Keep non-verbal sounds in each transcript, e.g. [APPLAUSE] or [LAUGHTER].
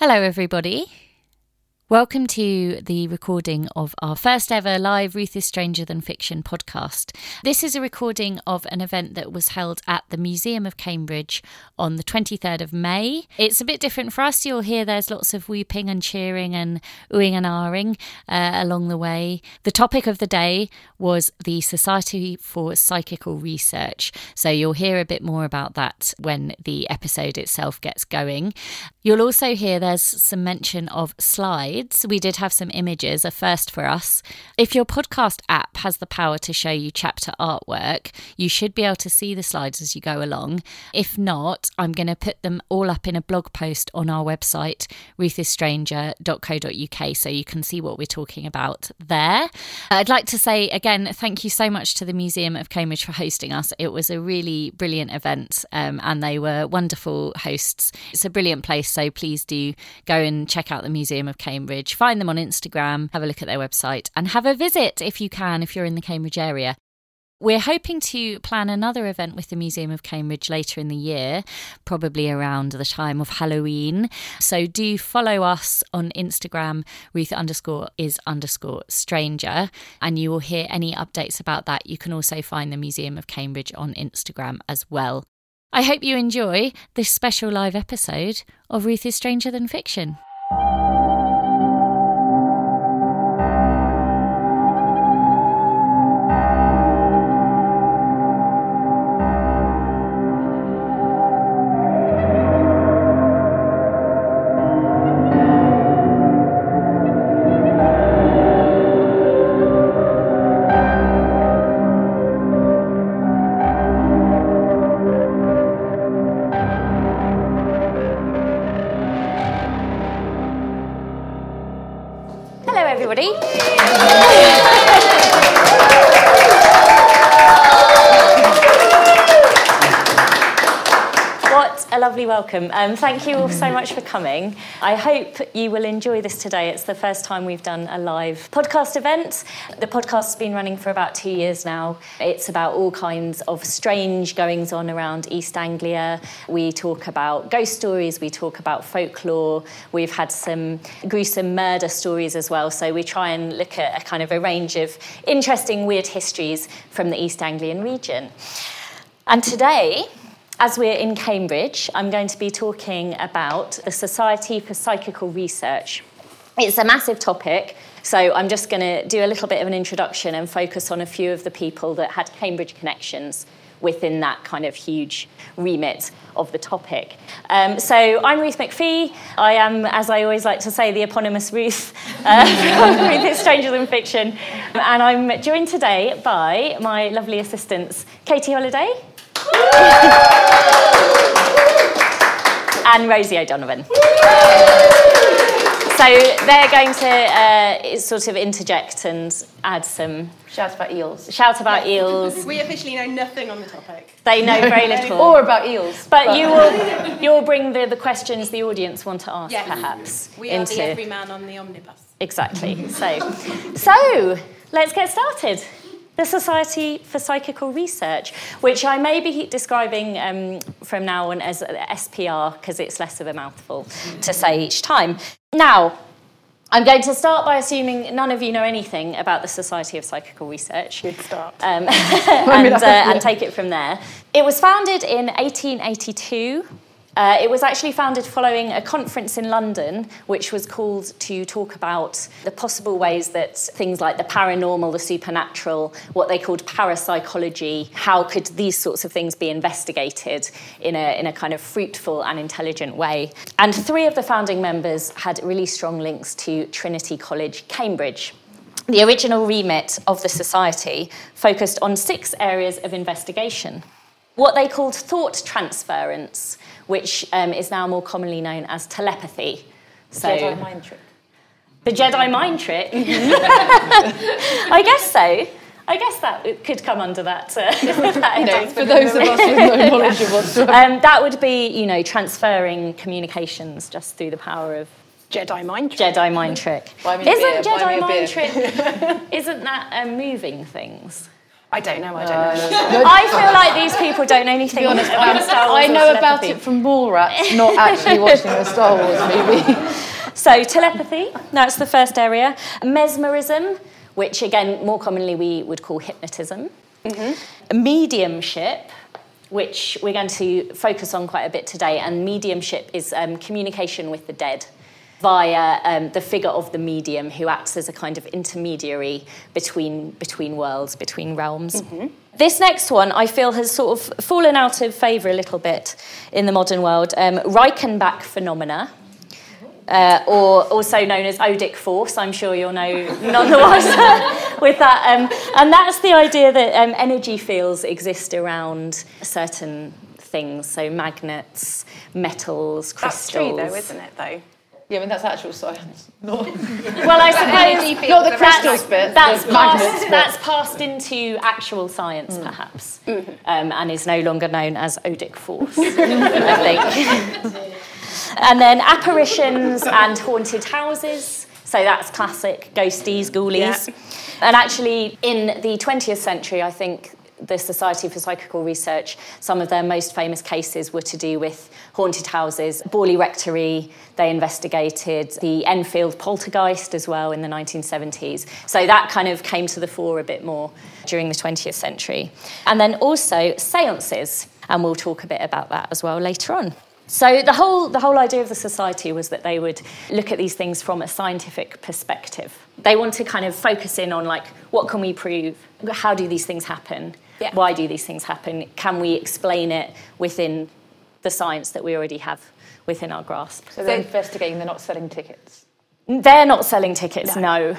Hello, everybody. Welcome to the recording of our first ever live Ruth is Stranger Than Fiction podcast. This is a recording of an event that was held at the Museum of Cambridge on the 23rd of May. It's a bit different for us. You'll hear there's lots of weeping and cheering and oohing and ahhing uh, along the way. The topic of the day was the Society for Psychical Research. So you'll hear a bit more about that when the episode itself gets going. You'll also hear there's some mention of slides. We did have some images, a first for us. If your podcast app has the power to show you chapter artwork, you should be able to see the slides as you go along. If not, I'm going to put them all up in a blog post on our website, ruthisstranger.co.uk, so you can see what we're talking about there. I'd like to say again, thank you so much to the Museum of Cambridge for hosting us. It was a really brilliant event um, and they were wonderful hosts. It's a brilliant place, so please do go and check out the Museum of Cambridge. Find them on Instagram, have a look at their website, and have a visit if you can, if you're in the Cambridge area. We're hoping to plan another event with the Museum of Cambridge later in the year, probably around the time of Halloween. So do follow us on Instagram, Ruth underscore is underscore stranger, and you will hear any updates about that. You can also find the Museum of Cambridge on Instagram as well. I hope you enjoy this special live episode of Ruth is Stranger Than Fiction. Welcome. Um, thank you all so much for coming. I hope you will enjoy this today. It's the first time we've done a live podcast event. The podcast's been running for about two years now. It's about all kinds of strange goings on around East Anglia. We talk about ghost stories, we talk about folklore, we've had some gruesome murder stories as well. So we try and look at a kind of a range of interesting, weird histories from the East Anglian region. And today, as we're in Cambridge, I'm going to be talking about the Society for Psychical Research. It's a massive topic, so I'm just going to do a little bit of an introduction and focus on a few of the people that had Cambridge connections within that kind of huge remit of the topic. Um, so I'm Ruth McPhee. I am, as I always like to say, the eponymous Ruth. [LAUGHS] Uh, [LAUGHS] Ruth is Stranger Than Fiction. And I'm joined today by my lovely assistants, Katie Holiday. [LAUGHS] and Rosie O'Donovan. so they're going to uh, sort of interject and add some. Shout about eels. Shout about eels. We officially know nothing on the topic. They know very little. or about eels. But, but, you will you'll bring the, the questions the audience want to ask, yes. perhaps. We are into... the everyman on the omnibus. Exactly. So, so let's get started the Society for Psychical Research, which I may be describing um, from now on as SPR because it's less of a mouthful to say each time. Now, I'm going to start by assuming none of you know anything about the Society of Psychical Research. Good start. Um, [LAUGHS] and, uh, and take it from there. It was founded in 1882 uh, it was actually founded following a conference in London, which was called to talk about the possible ways that things like the paranormal, the supernatural, what they called parapsychology, how could these sorts of things be investigated in a, in a kind of fruitful and intelligent way. And three of the founding members had really strong links to Trinity College, Cambridge. The original remit of the society focused on six areas of investigation. What they called thought transference, which um, is now more commonly known as telepathy. So, Jedi mind trick. The Jedi mind trick? [LAUGHS] I guess so. I guess that could come under that. Uh, [LAUGHS] that no, for those of us with no knowledge of what's um, That would be, you know, transferring communications just through the power of Jedi mind trick. Jedi mind trick. Isn't Jedi mind trick? [LAUGHS] isn't that um, moving things? I don't know. I don't know. I feel like these people don't know anything honest, about Star Wars. I know about telepathy. it from Mallrats, not actually watching the Star Wars movie. [LAUGHS] So telepathy, that's the first area. Mesmerism, which again, more commonly we would call hypnotism. Mediumship, which we're going to focus on quite a bit today, and mediumship is um, communication with the dead via um, the figure of the medium who acts as a kind of intermediary between, between worlds, between realms. This next one, I feel, has sort of fallen out of favour a little bit in the modern world. Um, Reichenbach phenomena, uh, or also known as odic force. I'm sure you'll know [LAUGHS] none the wiser [LAUGHS] with that. Um, and that's the idea that um, energy fields exist around certain things, so magnets, metals, crystals. That's true, though, isn't it? Though. Yeah, I mean, that's actual science. [LAUGHS] Not, Well, I suppose not the crystals bit, that's passed, bit. that's passed into actual science, perhaps, um, and is no longer known as odic force, [LAUGHS] I think. and then apparitions and haunted houses. So that's classic ghosties, ghoulies. Yeah. And actually, in the 20th century, I think the Society for Psychical Research, some of their most famous cases were to do with haunted houses. Borley Rectory, they investigated the Enfield poltergeist as well in the 1970s. So that kind of came to the fore a bit more during the 20th century. And then also seances, and we'll talk a bit about that as well later on. So the whole the whole idea of the society was that they would look at these things from a scientific perspective. They want to kind of focus in on like what can we prove? How do these things happen? Yeah. Why do these things happen? Can we explain it within the science that we already have within our grasp? so they're So- investigating, they're not selling tickets. They're not selling tickets, No. no.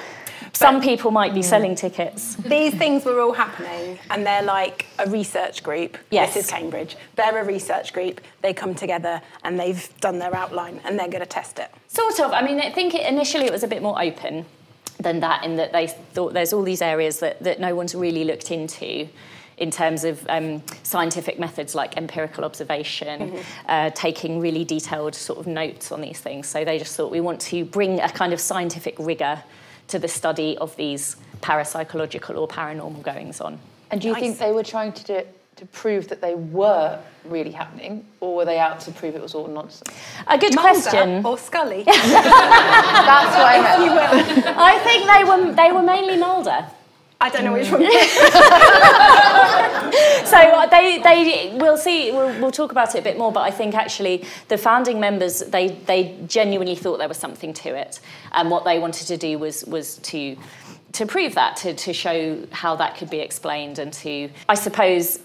Some people might be selling tickets. These things were all happening, and they're like a research group. Yes. This is Cambridge. They're a research group. They come together and they've done their outline, and they're going to test it. Sort of. I mean, I think it, initially it was a bit more open than that, in that they thought there's all these areas that, that no one's really looked into in terms of um, scientific methods like empirical observation, uh, taking really detailed sort of notes on these things. So they just thought we want to bring a kind of scientific rigour to the study of these parapsychological or paranormal goings on. And do you think they were trying to do it to prove that they were really happening, or were they out to prove it was all nonsense? A good Mulder question. or Scully? [LAUGHS] [LAUGHS] That's what I meant. you will. I think they were they were mainly Mulder. I don't know which one. [LAUGHS] So uh, they, they, we'll see. We'll, we'll talk about it a bit more. But I think actually the founding members, they, they genuinely thought there was something to it, and what they wanted to do was was to to prove that, to, to show how that could be explained, and to, I suppose,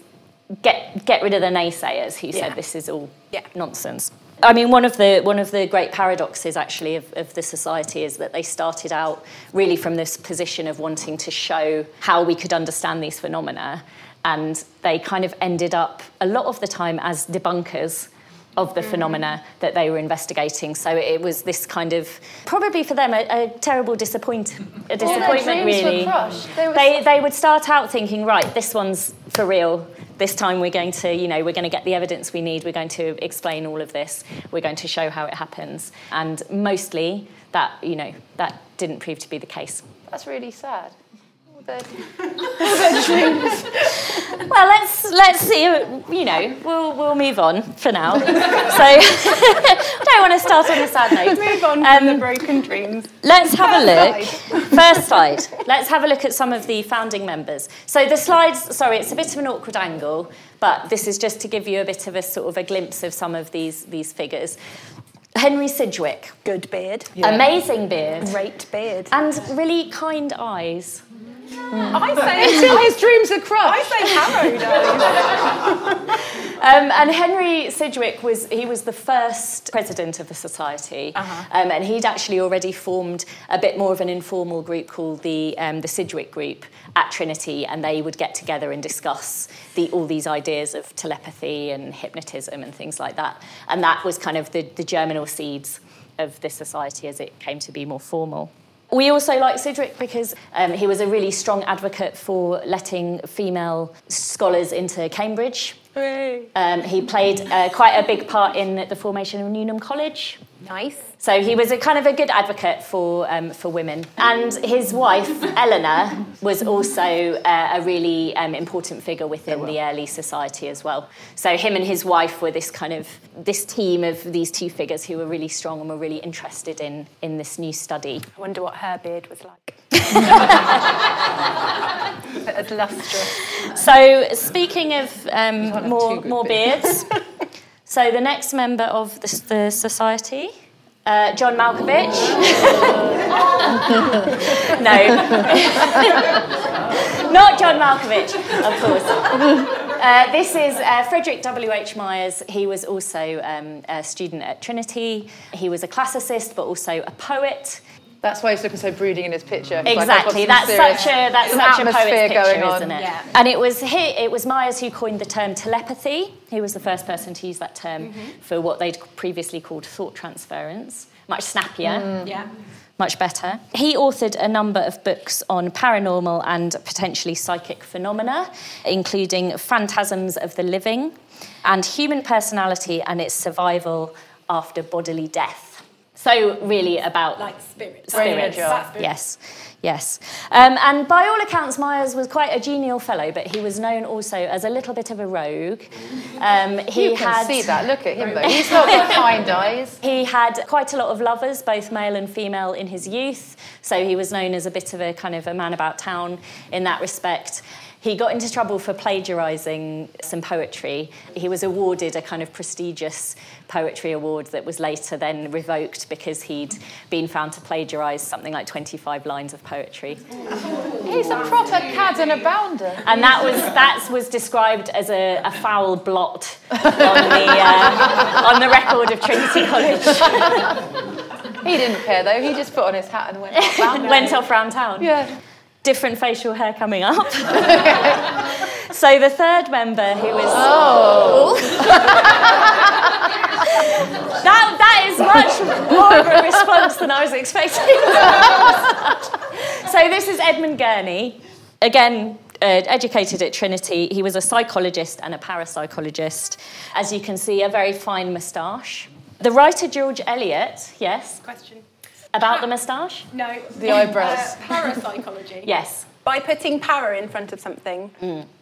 get get rid of the naysayers who Yeah. said this is all Yeah. nonsense. I mean, one of the one of the great paradoxes actually of, of the society is that they started out really from this position of wanting to show how we could understand these phenomena, and they kind of ended up a lot of the time as debunkers of the mm. phenomena that they were investigating. So it was this kind of probably for them a, a terrible disappoint, a disappointment dreams were really. crushed. They were They, they would start out thinking, right, this one's for real. This time we're going to, you know, we're going to get the evidence we need. We're going to explain all of this. We're going to show how it happens. And mostly that, you know, that didn't prove to be the case. That's really sad. All [LAUGHS] [LAUGHS] the- Well, let's let's see. You know, we'll we'll move on for now. So [LAUGHS] I don't want to start on a sad note. Move on Um, from the broken dreams. Let's have a look. First First slide. Let's have a look at some of the founding members. So the slides, sorry, it's a bit of an awkward angle, but this is just to give you a bit of a sort of a glimpse of some of these these figures. Henry Sidgwick, Good beard. amazing beard, Great beard. and really kind eyes. I say Until his dreams are crushed. I say harrowed. [LAUGHS] Um, and Henry Sidgwick was he was the first president of the society, um, and he'd actually already formed a bit more of an informal group called the um, the Sidgwick Group at Trinity, and they would get together and discuss the, all these ideas of telepathy and hypnotism and things like that. And that was kind of the, the germinal seeds of this society as it came to be more formal. We also like Sidgwick because um, he was a really strong advocate for letting female scholars into Cambridge Um, he played uh, quite a big part in the formation of Newnham College. Nice. So he was a kind of a good advocate for um, for women, and his wife Eleanor was also uh, a really um, important figure within the early society as well. So him and his wife were this kind of this team of these two figures who were really strong and were really interested in in this new study. I wonder what her beard was like. [LAUGHS] As lustrous. So speaking of um, more more beards, [LAUGHS] so the next member of the, the society. Uh, John Malkovich. [LAUGHS] no. [LAUGHS] Not John Malkovich, of course. Uh, this is uh, Frederick W.H. Myers. He was also um, a student at Trinity. He was a classicist, but also a poet. That's why he's looking so brooding in his picture. It's like, Exactly. I've got some that's serious- such a that's some such a atmosphere poet's picture, going on. isn't it? Yeah. And it was he, it was Myers who coined the term telepathy. He was the first person to use that term Mm-hmm. for what they'd previously called thought transference. Much snappier, Mm. Yeah. much better. He authored a number of books on paranormal and potentially psychic phenomena, including Phantasms of the Living and Human Personality and its Survival After Bodily Death. So really about Like spirits. Brain in a Yes, yes. Um, and by all accounts, Myers was quite a genial fellow, but he was known also as a little bit of a rogue. Um, he You can had, see that. Look at him though. He's not got [LAUGHS] kind eyes. He had quite a lot of lovers, both male and female, in his youth. So he was known as a bit of a kind of a man about town in that respect. He got into trouble for plagiarising some poetry. He was awarded a kind of prestigious poetry award that was later then revoked because he'd been found to plagiarise something like 25 lines of poetry. He's a proper cad and a bounder. And that was that was described as a, a foul blot on the uh, on the record of Trinity College. He didn't care though. He just put on his hat and went bounding. [LAUGHS] Went off round town. Yeah. Different facial hair coming up. [LAUGHS] so the third member, who was Oh. that that is much more of a response than I was expecting. so this is Edmund Gurney, again. Uh, educated at Trinity, he was a psychologist and a parapsychologist. As you can see, a very fine moustache. The writer George Eliot, yes, Question. About the moustache? No. The eyebrows. Uh, parapsychology. [LAUGHS] Yes. By putting para in front of something,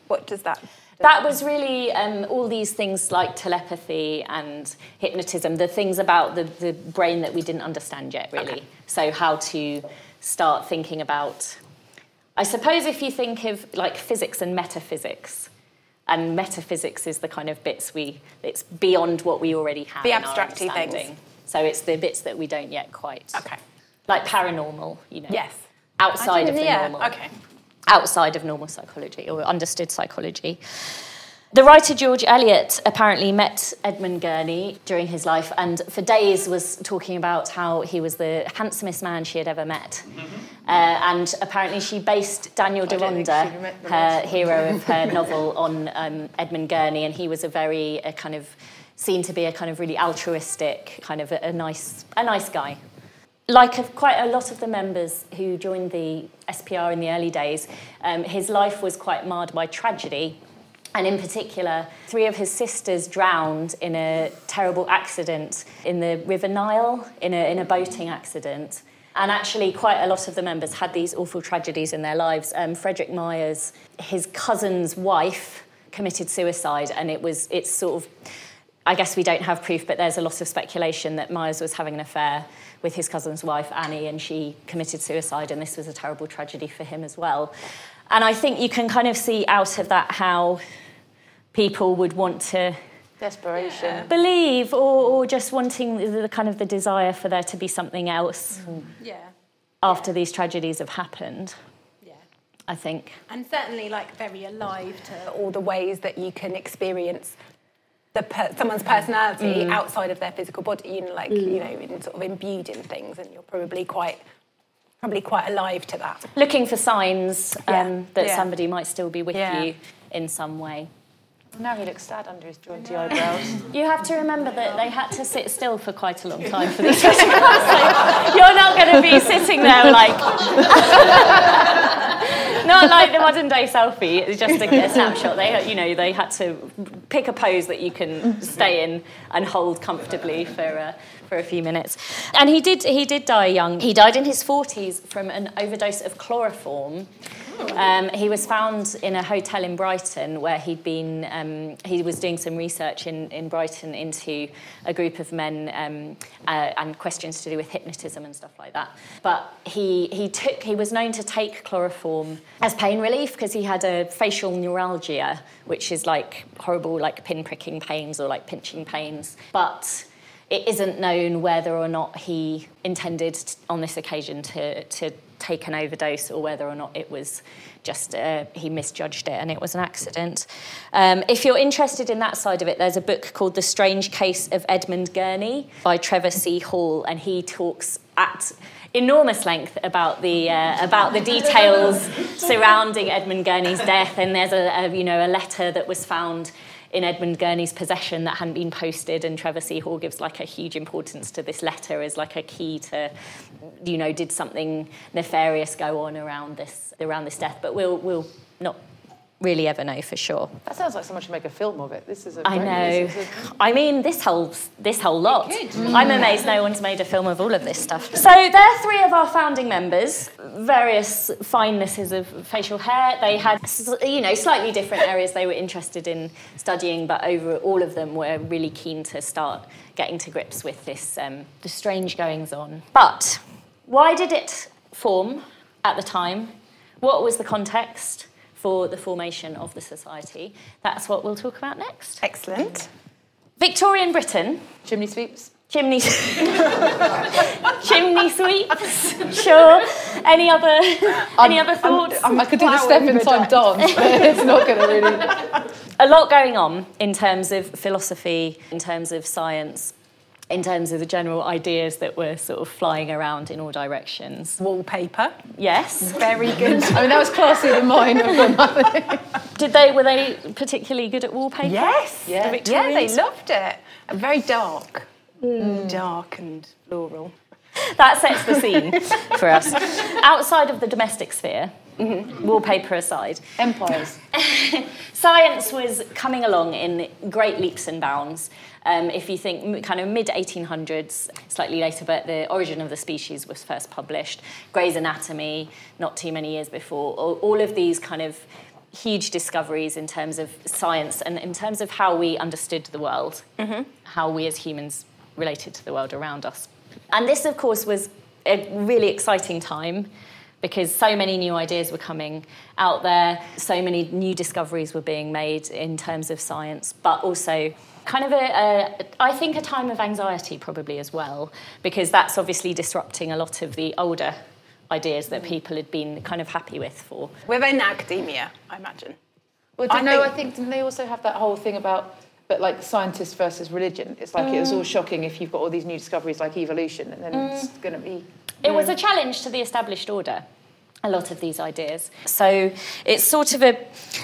what does that? That was really um, all these things like telepathy and hypnotism, the things about the, the brain that we didn't understand yet, really. So, how to start thinking about. I suppose if you think of like physics and metaphysics, and metaphysics is the kind of bits we, it's beyond what we already have. The abstracty things. Understanding. So, it's the bits that we don't yet quite. Okay. Like paranormal, you know. Yes. Outside of the yeah. normal Okay. outside of normal psychology or understood psychology. The writer George Eliot apparently met Edmund Gurney during his life and for days was talking about how he was the handsomest man she had ever met. Uh, and apparently she based Daniel Deronda, she'd met the her hero of her [LAUGHS] novel, on um, Edmund Gurney, and he was a very a kind of seen to be a kind of really altruistic, kind of a, a nice a nice guy like a, quite a lot of the members who joined the SPR in the early days, um, his life was quite marred by tragedy. And in particular, three of his sisters drowned in a terrible accident in the River Nile, in a, in a boating accident. And actually, quite a lot of the members had these awful tragedies in their lives. Um, Frederick Myers, his cousin's wife, committed suicide, and it was it's sort of I guess we don't have proof, but there's a lot of speculation that Myers was having an affair with his cousin's wife, Annie, and she committed suicide, and this was a terrible tragedy for him as well. And I think you can kind of see out of that how people would want to Desperation. believe or, or just wanting the, the kind of the desire for there to be something else mm. Yeah. after these tragedies have happened, Yeah. I think. And certainly, like, very alive to all the ways that you can experience the per- someone's personality outside of their physical body. You know, like you know, in sort of imbued in things, and you're probably quite, probably quite alive to that. Looking for signs um, Yeah. that Yeah. somebody might still be with Yeah. you in some way. Now he looks sad under his jaunty eyebrows. [LAUGHS] You have to remember that they had to sit still for quite a long time for this. So you're not going to be sitting there like. [LAUGHS] not like the modern day selfie. It's just a, a snapshot. They, you know, they had to pick a pose that you can stay in and hold comfortably for. Uh, for a few minutes, and he did. He did die young. He died in his forties from an overdose of chloroform, um, he was found in a hotel in Brighton where he'd been, um, he was doing some research in, in Brighton into a group of men um, uh, and questions to do with hypnotism and stuff like that. But he, he, took, he was known to take chloroform as pain relief because he had a facial neuralgia, which is like horrible, like pin-pricking pains or like pinching pains. But it isn't known whether or not he intended on this occasion to, to take an overdose or whether or not it was just uh, he misjudged it and it was an accident. Um, if you're interested in that side of it, there's a book called The Strange Case of Edmund Gurney by Trevor C. Hall, and he talks at enormous length about the uh, about the details surrounding Edmund Gurney's death. And there's a, a you know a letter that was found in Edmund Gurney's possession that hadn't been posted, and Trevor C. Hall gives like a huge importance to this letter as like a key to, you know, did something nefarious go on around this around this death? But we'll we'll not really ever know for sure. That sounds like someone should make a film of it. This is. I know. I mean, this whole this whole lot. I'm amazed no one's made a film of all of this stuff. So there are three of our founding members. Various finenesses of facial hair. They had, you know, slightly different areas they were interested in studying, but over all of them were really keen to start getting to grips with this um, the strange goings on. But why did it form at the time? What was the context? For the formation of the society. That's what we'll talk about next. Excellent. Victorian Britain. Chimney sweeps. Chimney, [LAUGHS] chimney sweeps. Sure. Any other, any other thoughts? I'm, I'm, i could do the step in time dance, but it's not going to really. [LAUGHS] A lot going on in terms of philosophy, in terms of science, in terms of the general ideas that were sort of flying around in all directions. Wallpaper. Yes. Very [LAUGHS] good. I mean, that was classier than mine. Did they, were they particularly good at wallpaper? Yes. Yeah, the yeah they loved it. Very dark. Mm. Dark and floral. That sets the scene for us. [LAUGHS] Outside of the domestic sphere, Mm-hmm. wallpaper aside. Empires. [LAUGHS] Science was coming along in great leaps and bounds. Um, if you think kind of mid 1800s, slightly later, but the origin of the species was first published. Gray's Anatomy, not too many years before. All, of these kind of huge discoveries in terms of science and in terms of how we understood the world, mm-hmm. how we as humans related to the world around us. And this, of course, was a really exciting time because so many new ideas were coming out there, so many new discoveries were being made in terms of science, but also kind of a, a, I think a time of anxiety probably as well, because that's obviously disrupting a lot of the older ideas that people had been kind of happy with for. Within academia, I imagine. Well, do I know, think... I think didn't they also have that whole thing about but like scientists versus religion. It's like mm. it was all mm. shocking if you've got all these new discoveries like evolution, and then mm. it's going to be. It was a challenge to the established order a lot of these ideas. So it's sort of a,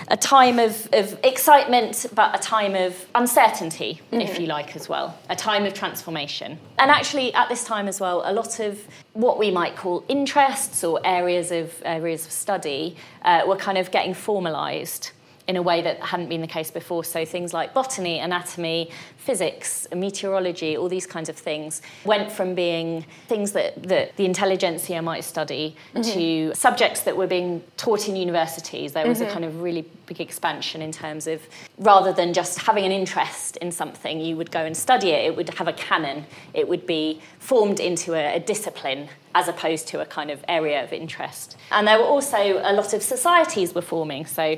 a time of, of excitement, but a time of uncertainty, mm-hmm. if you like, as well, a time of transformation. And actually, at this time as well, a lot of what we might call interests or areas of, areas of study uh, were kind of getting formalised in a way that hadn't been the case before. So things like botany, anatomy, physics, meteorology, all these kinds of things went from being things that, that the intelligentsia might study mm-hmm. to subjects that were being taught in universities. There was mm-hmm. a kind of really big expansion in terms of rather than just having an interest in something, you would go and study it. It would have a canon. It would be formed into a, a discipline as opposed to a kind of area of interest. And there were also a lot of societies were forming. So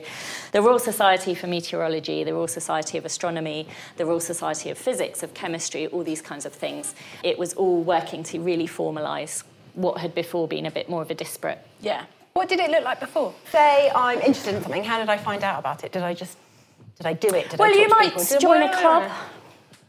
the Royal Society for Meteorology, the Royal Society of Astronomy, the Royal Society of Physics, of Chemistry, all these kinds of things. It was all working to really formalise what had before been a bit more of a disparate. Yeah. What did it look like before? Say I'm interested in something. How did I find out about it? Did I just did I do it? Did well, you might join a club.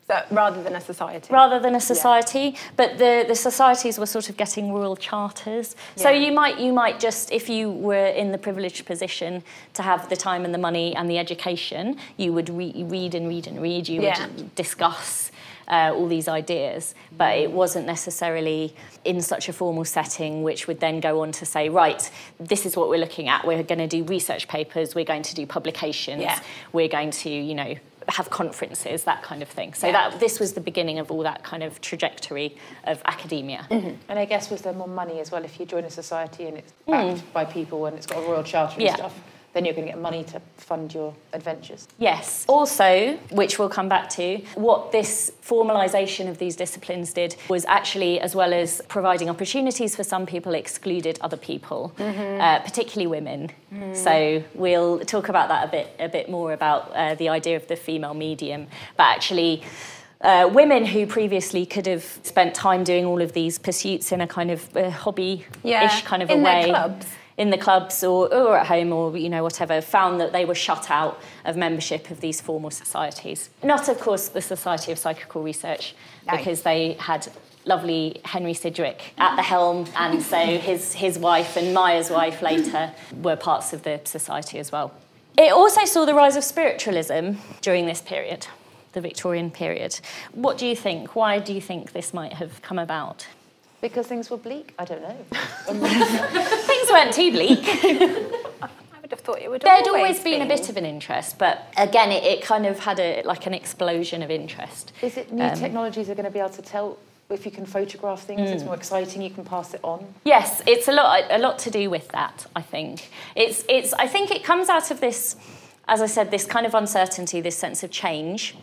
So rather than a society. Rather than a society, yeah. but the, the societies were sort of getting royal charters. Yeah. So you might you might just if you were in the privileged position to have the time and the money and the education, you would re- read and read and read. You yeah. would discuss uh, all these ideas, but it wasn't necessarily in such a formal setting, which would then go on to say, right, this is what we're looking at. We're going to do research papers, we're going to do publications, we're going to, you know, have conferences, that kind of thing. So Yeah. that this was the beginning of all that kind of trajectory of academia. Mm-hmm. And I guess was there more money as well if you join a society and it's backed mm. by people and it's got a royal charter and Yeah. stuff, then you're going to get money to fund your adventures. Yes. Also, which we'll come back to, what this formalisation of these disciplines did was actually, as well as providing opportunities for some people, excluded other people, uh, particularly women. So we'll talk about that a bit, a bit more about uh, the idea of the female medium, but actually. Uh, women who previously could have spent time doing all of these pursuits in a kind of uh, hobby-ish Yeah, kind of in a their way clubs. in the clubs or, or at home or you know whatever found that they were shut out of membership of these formal societies not of course the society of psychical research No. because they had lovely henry sidgwick at the helm and so [LAUGHS] his, his wife and Myers' wife later were parts of the society as well it also saw the rise of spiritualism during this period the victorian period what do you think why do you think this might have come about Because things were bleak? I don't know. [LAUGHS] things weren't too bleak [LAUGHS] I would have thought it would. There'd always been a bit of an interest, but again, it, it kind of had a like an explosion of interest. Is it new Um, technologies are going to be able to tell if you can photograph things, it's more exciting, you can pass it on? Yes, it's a lot a lot to do with that. I think it's it's I think it comes out of this, as I said, this kind of uncertainty, this sense of change.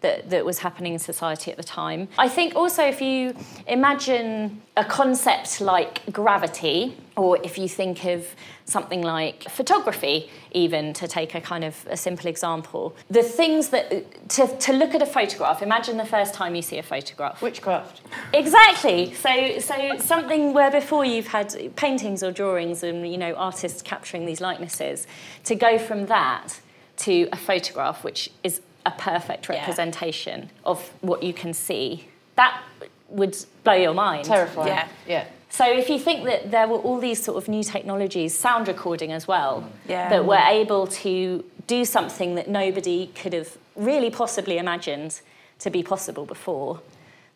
That, that was happening in society at the time. I think also if you imagine a concept like gravity, or if you think of something like photography, even to take a kind of a simple example, the things that to, to look at a photograph, imagine the first time you see a photograph. Witchcraft. Exactly. So, so something where before you've had paintings or drawings and you know artists capturing these likenesses, to go from that to a photograph, which is a perfect Yeah. representation of what you can see, that would blow your mind. Terrifying. Yeah. Yeah. So if you think that there were all these sort of new technologies, sound recording as well, mm. Yeah. that were able to do something that nobody could have really possibly imagined to be possible before,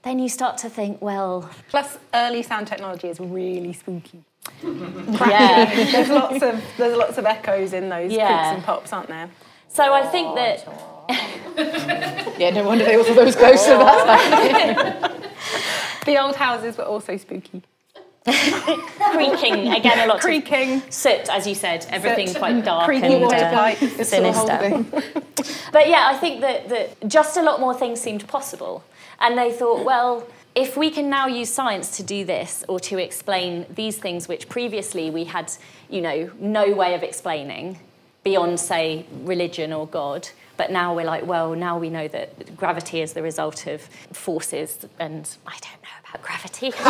then you start to think, well, Plus, early sound technology is really spooky. [LAUGHS] yeah. there's lots of there's lots of echoes in those Yeah. creaks and pops, aren't there? So I think that Yeah, no wonder they all thought those ghosts of that. [LAUGHS] The old houses were also spooky. [LAUGHS] creaking again, a lot of Creaking. soot, as you said, everything Soot. quite dark Creaking and water uh, pipes. It's the whole sinister. thing. [LAUGHS] But yeah, I think that, that just a lot more things seemed possible. And they thought, well, if we can now use science to do this or to explain these things which previously we had, you know, no way of explaining beyond, say, religion or God, but now we're like, well, now we know that gravity is the result of forces, and I don't know about gravity. [LAUGHS]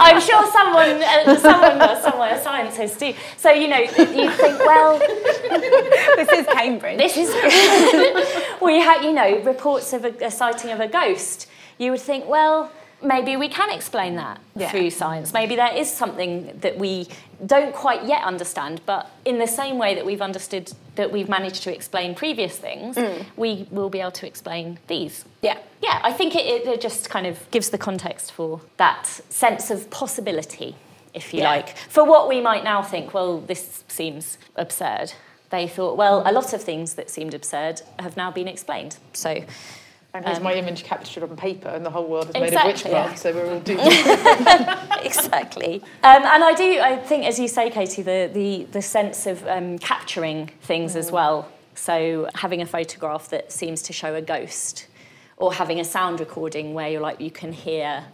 I'm sure someone, uh, someone does, somewhere, scientists do. So, you know, you think, well, This is Cambridge. this is [LAUGHS] we had you know reports of a, a sighting of a ghost you would think well maybe we can explain that Yeah. through science maybe there is something that we don't quite yet understand but in the same way that we've understood that we've managed to explain previous things mm. we will be able to explain these yeah. yeah i think it, it, it just kind of gives the context for that sense of possibility if you Yeah. like for what we might now think well this seems absurd they thought well a lot of things that seemed absurd have now been explained so And here's my image captured on paper, and the whole world is made Exactly. of witchcraft, so we're all doomed. [LAUGHS] exactly. Um, and I do, I think, as you say, Katie, the, the, the sense of um, capturing things as well. So having a photograph that seems to show a ghost, or having a sound recording where you're like, you can hear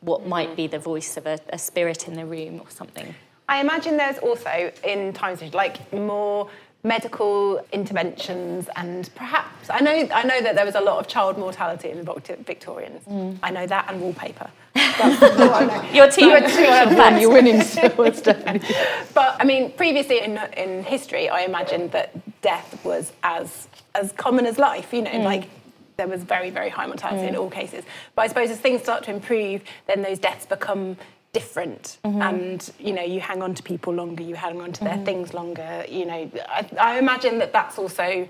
what might be the voice of a, a spirit in the room or something. I imagine there's also in times like more medical interventions and perhaps I know I know that there was a lot of child mortality in the Vict- Victorians. Mm. I know that and wallpaper. That's all I know. Your two, Two out of you're winning [LAUGHS] still. But I mean, previously in, in history, I imagined that death was as as common as life. You know, mm. like there was very very high mortality in mm. all cases. But I suppose as things start to improve, then those deaths become different, mm-hmm. and you know, you hang on to people longer, you hang on to their mm-hmm. things longer. You know, I, I imagine that that's also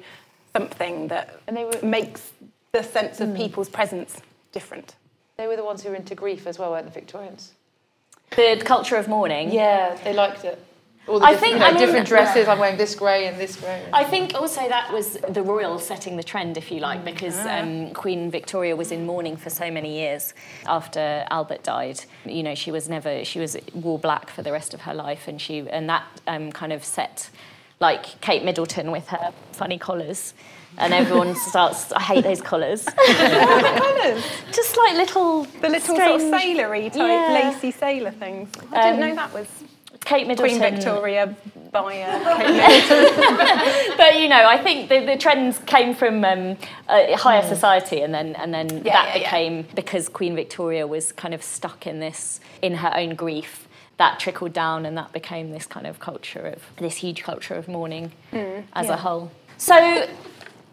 something that And they were- makes the sense of mm. people's presence different. They were the ones who were into grief as well, weren't the Victorians? The culture of mourning. Yeah, they liked it. All the I think- know, I mean- different dresses. I'm wearing this grey and this grey. I think also that was the royal setting the trend, if you like, because um, Queen Victoria was in mourning for so many years after Albert died. You know, she was never she was wore black for the rest of her life, and she and that um, kind of set like Kate Middleton with her funny collars. And everyone [LAUGHS] starts. I hate those [LAUGHS] collars. Just like little, The little sort of sailory type, Yeah. lacy sailor things. I didn't Um, know that was Kate Middleton. Queen Victoria [LAUGHS] Middleton. but you know, I think the, the trends came from um, uh, higher society, and then and then that Hmm. yeah, yeah. became because Queen Victoria was kind of stuck in this in her own grief. That trickled down, and that became this kind of culture of this huge culture of mourning Hmm, as a whole. So.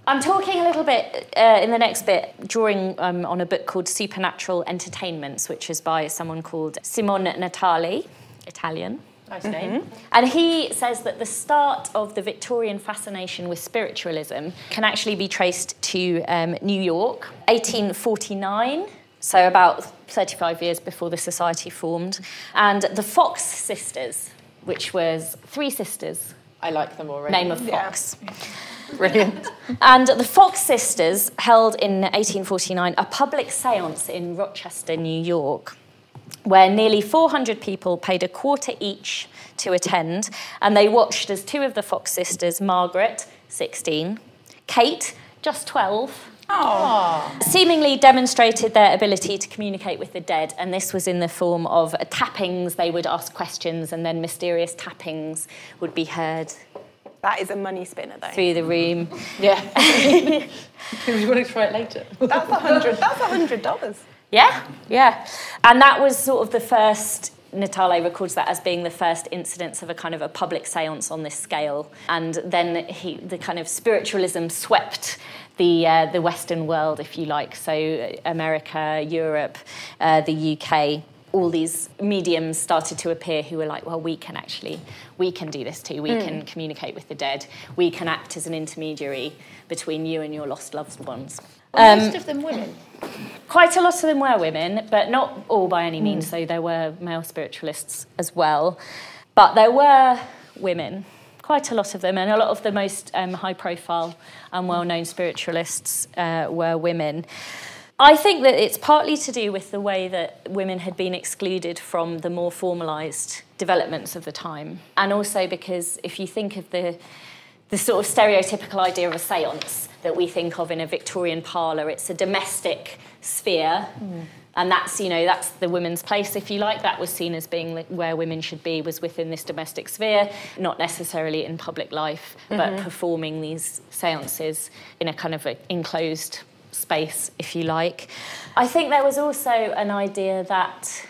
I'm talking a little bit uh, in the next bit, drawing um, on a book called Supernatural Entertainments, which is by someone called Simone Natale, Italian. Nice name. And he says that the start of the Victorian fascination with spiritualism can actually be traced to um, New York, 1849. So, about 35 years before the society formed. And the Fox sisters, which was three sisters, I like them already. name of Yeah. Fox. [LAUGHS] Brilliant. And the Fox sisters held in 1849 a public seance in Rochester, New York, where nearly 400 people paid a quarter each to attend. And they watched as two of the Fox sisters, Margaret, 16, Kate, just 12, seemingly demonstrated their ability to communicate with the dead. And this was in the form of tappings. They would ask questions, and then mysterious tappings would be heard that is a money spinner, though. through the room. Yeah. [LAUGHS] [LAUGHS] you want to try it later? That's a hundred. That's a hundred dollars. Yeah, yeah. And that was sort of the first, Natale records that as being the first incidence of a kind of a public seance on this scale. And then he, the kind of spiritualism swept the, uh, the Western world, if you like. So uh, America, Europe, uh, the UK. All these mediums started to appear who were like, well, we can actually, we can do this too. We can communicate with the dead. We can act as an intermediary between you and your lost loved ones. Well, most of them women. Quite a lot of them were women, but not all by any means. So there were male spiritualists as well. But there were women, quite a lot of them, and a lot of the most um, high profile and well known spiritualists uh, were women. I think that it's partly to do with the way that women had been excluded from the more formalised developments of the time. And also because if you think of the the sort of stereotypical idea of a seance that we think of in a Victorian parlour. It's a domestic sphere. Hmm. And that's, you know, that's the women's place, if you like. That was seen as being where women should be, was within this domestic sphere, not necessarily in public life, but mm-hmm. performing these seances in a kind of a enclosed space, if you like. I think there was also an idea that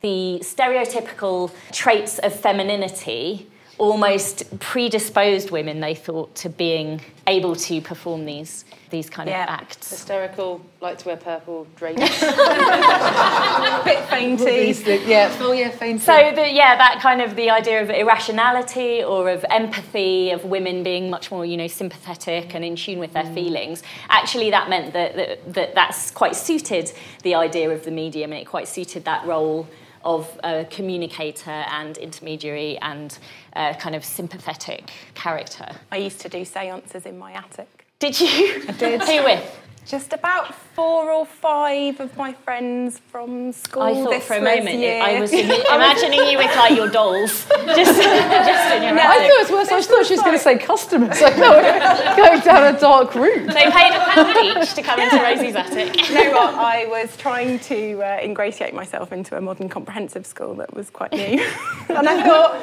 the stereotypical traits of femininity almost predisposed women, they thought, to being able to perform these, these kind Yeah. of acts. Hysterical, like to wear purple, drapes. A [LAUGHS] bit fainty. yeah, oh yeah, fainting. So, the, yeah, that kind of the idea of irrationality or of empathy, of women being much more, you know, sympathetic and in tune with their mm. feelings, actually that meant that, that, that that's quite suited the idea of the medium and it quite suited that role of a communicator and intermediary and uh, kind of sympathetic character. I used to do seances in my attic. Did you? I did. Who with? Just about four or five of my friends from school. I thought this for a was moment year. I was imagining you with like your dolls, [LAUGHS] just, just in your No. I thought it was worse. I thought she was going to say customers. [LAUGHS] Like, no, we're going down a dark route. They paid a pound each to come into Rosie's attic. you know what? I was trying to uh, ingratiate myself into a modern comprehensive school that was quite new. [LAUGHS] and I thought,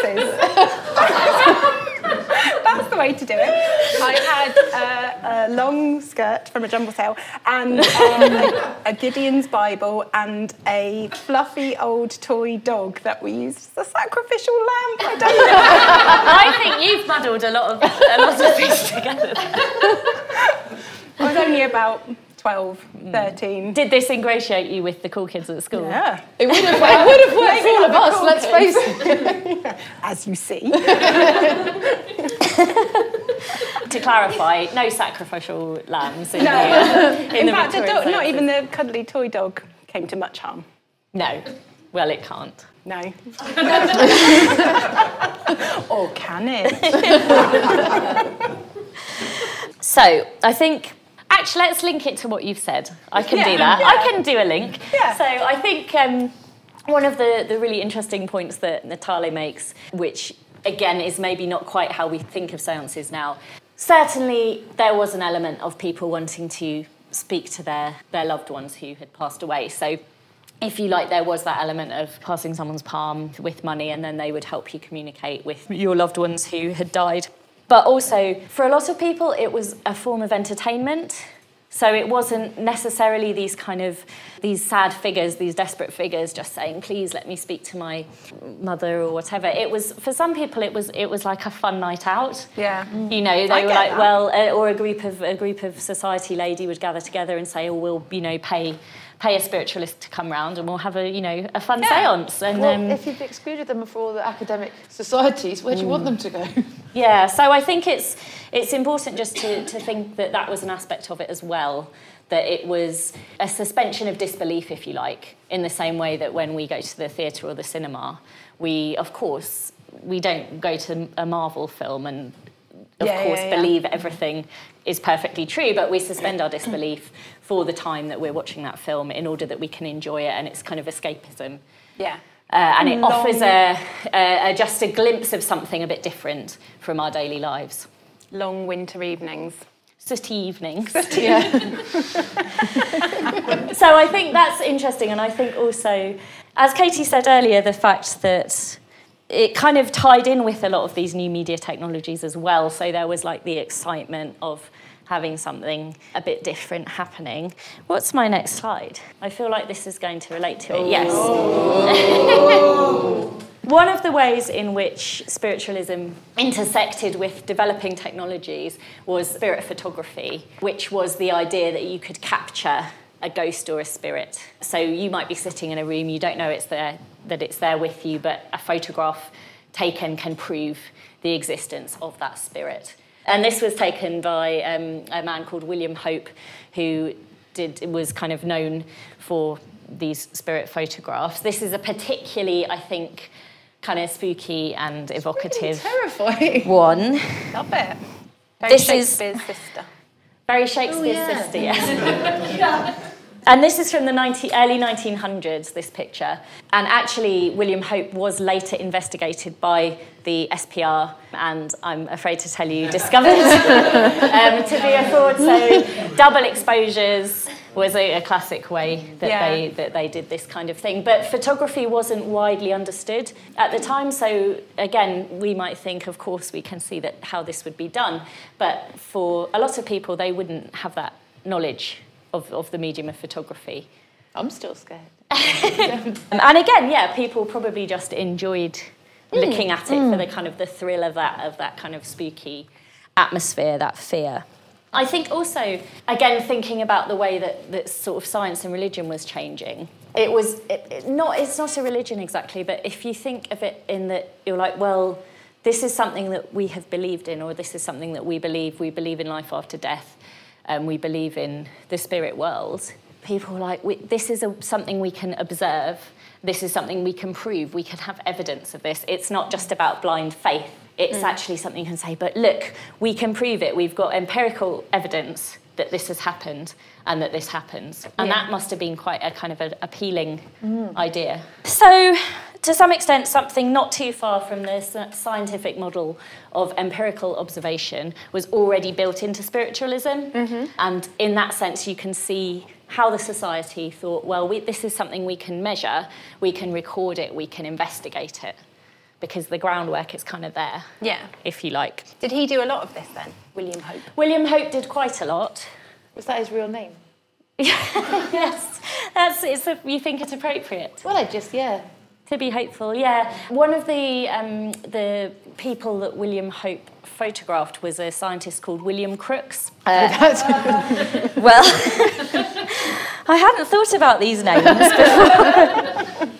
seances. [LAUGHS] That's the way to do it. I had uh, a long skirt from a jumble sale and um, a Gideon's Bible and a fluffy old toy dog that we used as a sacrificial lamb. I don't know. [LAUGHS] I think you've muddled a lot of a lot of things together. I was only about 12, 13. Did this ingratiate you with the cool kids at school? Yeah, It would have, it would have worked for all of us, let's face [LAUGHS] it. as you see. [LAUGHS] to clarify, no sacrificial lambs in the, uh, in, In the fact, the Victorian dog, not even the cuddly toy dog came to much harm. No. Well, it can't. No. [LAUGHS] or can it? So I think actually let's link it to what you've said. I can do that. yeah. I can do a link. Yeah. So I think um, one of the, the really interesting points that Natale makes, which again is maybe not quite how we think of seances now. Certainly there was an element of people wanting to speak to their, their loved ones who had passed away. So if you like, there was that element of passing someone's palm with money and then they would help you communicate with your loved ones who had died. But also, for a lot of people, it was a form of entertainment. So it wasn't necessarily these kind of these sad figures, these desperate figures, just saying, "Please let me speak to my mother" or whatever. It was for some people, it was it was like a fun night out. Yeah. You know, they I were like, that. well, uh, or a group of a group of society lady would gather together and say, "Oh, we'll you know pay pay a spiritualist to come round and we'll have a you know a fun Yeah. séance." And Well, um, if you've excluded them from all the academic societies, where do you want them to go? [LAUGHS] Yeah, so I think it's it's important just to, to think that that was an aspect of it as well. That it was a suspension of disbelief, if you like, in the same way that when we go to the theatre or the cinema, we, of course, we don't go to a Marvel film and, of Yeah, course, yeah. believe everything is perfectly true, but we suspend our disbelief for the time that we're watching that film in order that we can enjoy it, and it's kind of escapism. Yeah. Uh, and it Long- offers a, a, a, just a glimpse of something a bit different from our daily lives. Long winter evenings. Sooty evenings. [LAUGHS] yeah. so I think that's interesting, and I think also, as Katie said earlier, the fact that it kind of tied in with a lot of these new media technologies as well. So there was like the excitement of having something a bit different happening. What's my next slide? I feel like this is going to relate to it. Yes. [LAUGHS] One of the ways in which spiritualism intersected with developing technologies was spirit photography, which was the idea that you could capture a ghost or a spirit. So you might be sitting in a room, you don't know it's there, that it's there with you, but a photograph taken can prove the existence of that spirit. And this was taken by um, a man called William Hope, who did was kind of known for these spirit photographs. This is a particularly, I think, kind of spooky and evocative Terrifying. one. Love it. This is- sister. Very Shakespeare's oh, yeah. sister, yes. [LAUGHS] [LAUGHS] [LAUGHS] and this is from the 19, early 1900s, this picture. And actually, William Hope was later investigated by the SPR, and I'm afraid to tell you, [LAUGHS] discovered um, to be a fraud. So, double exposures was a, a classic way that, Yeah. they, that they did this kind of thing. But photography wasn't widely understood at the time. So, again, we might think, of course, we can see that how this would be done. But for a lot of people, they wouldn't have that knowledge of, of the medium of photography. I'm still scared. [LAUGHS] And again, yeah, people probably just enjoyed mm. looking at it for the mm. kind of the thrill of that of that kind of spooky atmosphere, that fear. I think also, again, thinking about the way that, that sort of science and religion was changing. It was it, it- not. It's not a religion exactly, but if you think of it in that you're like, well, this is something that we have believed in, or this is something that we believe. We believe in life after death, and we believe in the spirit world. People are like, this is a, something we can observe. This is something we can prove. We can have evidence of this. It's not just about blind faith. It's mm. actually something you can say, but look, we can prove it. We've got empirical evidence that this has happened and that this happens. And Yeah. that must have been quite a kind of an appealing mm. idea. So, to some extent, something not too far from the scientific model of empirical observation was already built into spiritualism. Mm-hmm. And in that sense, you can see how the society thought, well, we, this is something we can measure, we can record it, we can investigate it. Because the groundwork is kind of there, Yeah. if you like. Did he do a lot of this then, William Hope? William Hope did quite a lot. Was that his real name? [LAUGHS] yes, that's it's a, you think it's appropriate. Well, I just, yeah. To be hopeful, yeah. One of the um, the people that William Hope photographed was a scientist called William Crookes. Uh, [LAUGHS] well, [LAUGHS] I hadn't thought about these names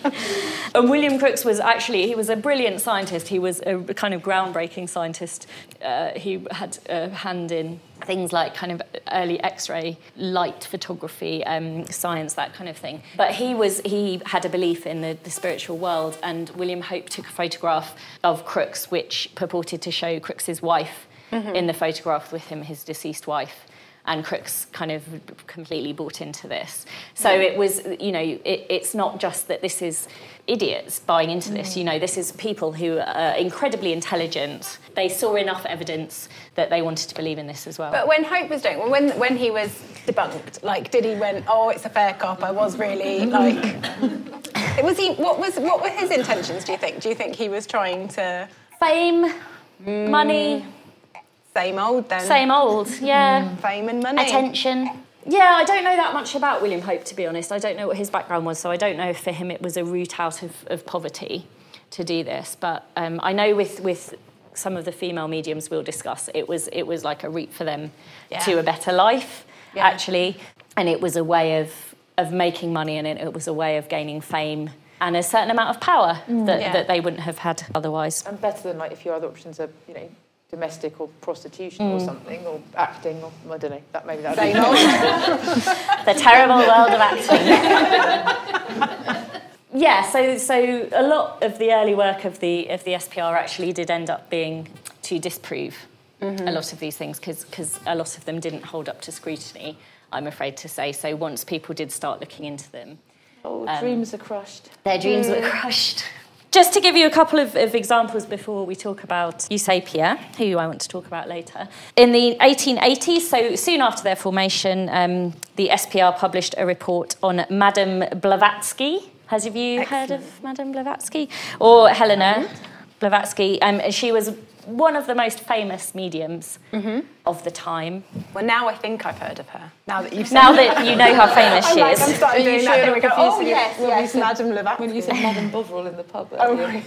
before. And William Crookes was actually he was a brilliant scientist. He was a kind of groundbreaking scientist. Uh, he had a hand in things like kind of early X-ray light photography, um, science, that kind of thing. But he was he had a belief in the, the spiritual world, and William Hope took a photograph of Crookes, which purported to show Crookes's wife mm-hmm. in the photograph with him, his deceased wife and Crookes kind of completely bought into this. So it was, you know, it, it's not just that this is idiots buying into this. Mm. You know, this is people who are incredibly intelligent. They saw enough evidence that they wanted to believe in this as well. But when Hope was doing, when when he was debunked, like, did he went, oh, it's a fair cop? I was really like. [LAUGHS] was he? What was? What were his intentions? Do you think? Do you think he was trying to fame, mm. money? Same old then. Same old, yeah. Mm. Fame and money. Attention. Yeah, I don't know that much about William Hope, to be honest. I don't know what his background was, so I don't know if for him it was a route out of, of poverty to do this. But um, I know with, with some of the female mediums we'll discuss, it was, it was like a route for them yeah. to a better life, yeah. actually. And it was a way of, of making money and it, it was a way of gaining fame and a certain amount of power mm, that, yeah. that they wouldn't have had otherwise. And better than like if your other options are, you know, domestic or prostitution mm. or something, or acting, or I don't know. That maybe that. [LAUGHS] the terrible world of acting. yeah, so so a lot of the early work of the of the SPR actually did end up being to disprove mm-hmm. a lot of these things because a lot of them didn't hold up to scrutiny. I'm afraid to say. So once people did start looking into them, oh, um, dreams are crushed. Their dreams mm. were crushed. Just to give you a couple of, of, examples before we talk about Eusapia, who I want to talk about later. In the 1880s, so soon after their formation, um, the SPR published a report on Madame Blavatsky. Has of you Excellent. heard of Madame Blavatsky? Or Helena Blavatsky? Um, she was one of the most famous mediums mm-hmm. Of the time. Well, now I think I've heard of her. Now that you've now that you know how famous [LAUGHS] she like, is. I'm starting doing that. There we go. Oh yes, yes, Madame Blavatsky. When you said Madame Bovril in the pub. Oh, right.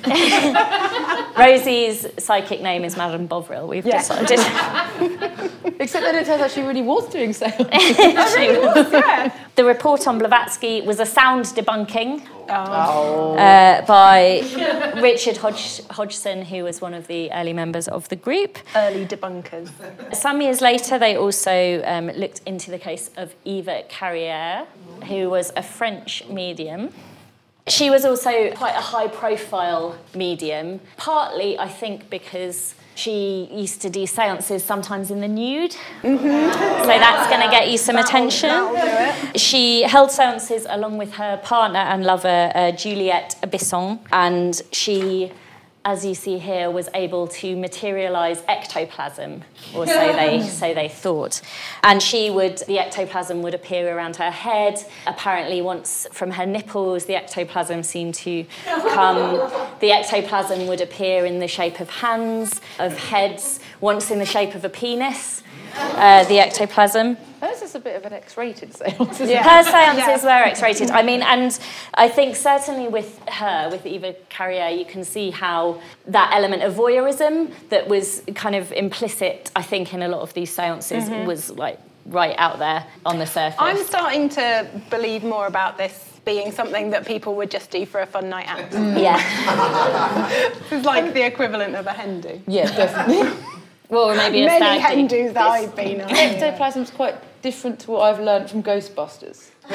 [LAUGHS] Rosie's psychic name is Madame Bovril. We've yes. decided. [LAUGHS] Except that it turns out she really was doing sales. the report on Blavatsky was a sound debunking oh. uh, by Richard Hodg- Hodgson, who was one of the early members of the group. Early debunkers. Some years later, they also um, looked into the case of Eva Carrière, who was a French medium. She was also quite a high profile medium, partly, I think, because she used to do seances sometimes in the nude. Mm-hmm. So that's going to get you some that'll, attention. That'll she held seances along with her partner and lover, uh, Juliette Bisson, and she as you see here, was able to materialize ectoplasm, or so they so they thought. And she would the ectoplasm would appear around her head. Apparently, once from her nipples, the ectoplasm seemed to come. [LAUGHS] The ectoplasm would appear in the shape of hands, of heads, once in the shape of a penis. Uh, the ectoplasm. Hers is a bit of an X-rated seance. [LAUGHS] Yeah. Her seances yeah. were X-rated. I mean, and I think certainly with her, with Eva Carrière, you can see how that element of voyeurism that was kind of implicit, I think, in a lot of these seances mm-hmm. was like right out there on the surface. I'm starting to believe more about this being something that people would just do for a fun night out. Mm. Yeah. [LAUGHS] it's like the equivalent of a hen do. Yeah, definitely. [LAUGHS] Well, maybe a Many hen do's that I've been on. Ectoplasm's quite different to what I've learned from Ghostbusters. [LAUGHS]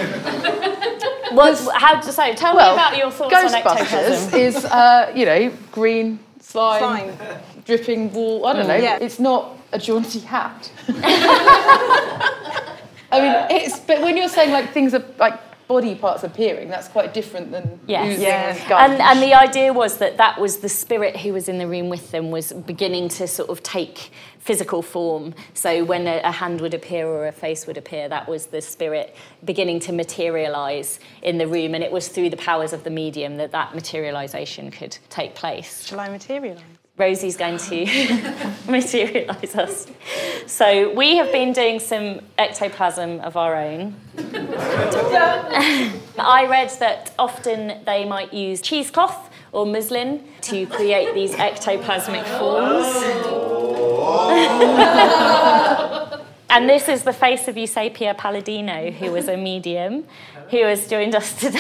well, how say? Tell well, me about your thoughts Ghostbusters on ectoplasm. is, uh, you know, green slime, slime. dripping wall. I don't know. Yeah. It's not a jaunty hat. [LAUGHS] I mean, it's but when you're saying like things are like body parts appearing, that's quite different than yes. yeah. And, and the idea was that that was the spirit who was in the room with them was beginning to sort of take physical form. So when a, a hand would appear or a face would appear, that was the spirit beginning to materialize in the room. And it was through the powers of the medium that that materialization could take place. Shall I materialize? Rosie's going to [LAUGHS] materialise us. So we have been doing some ectoplasm of our own. [LAUGHS] I read that often they might use cheesecloth or muslin to create these ectoplasmic forms. [LAUGHS] and this is the face of Eusapia Palladino, who was a medium, who has joined us today.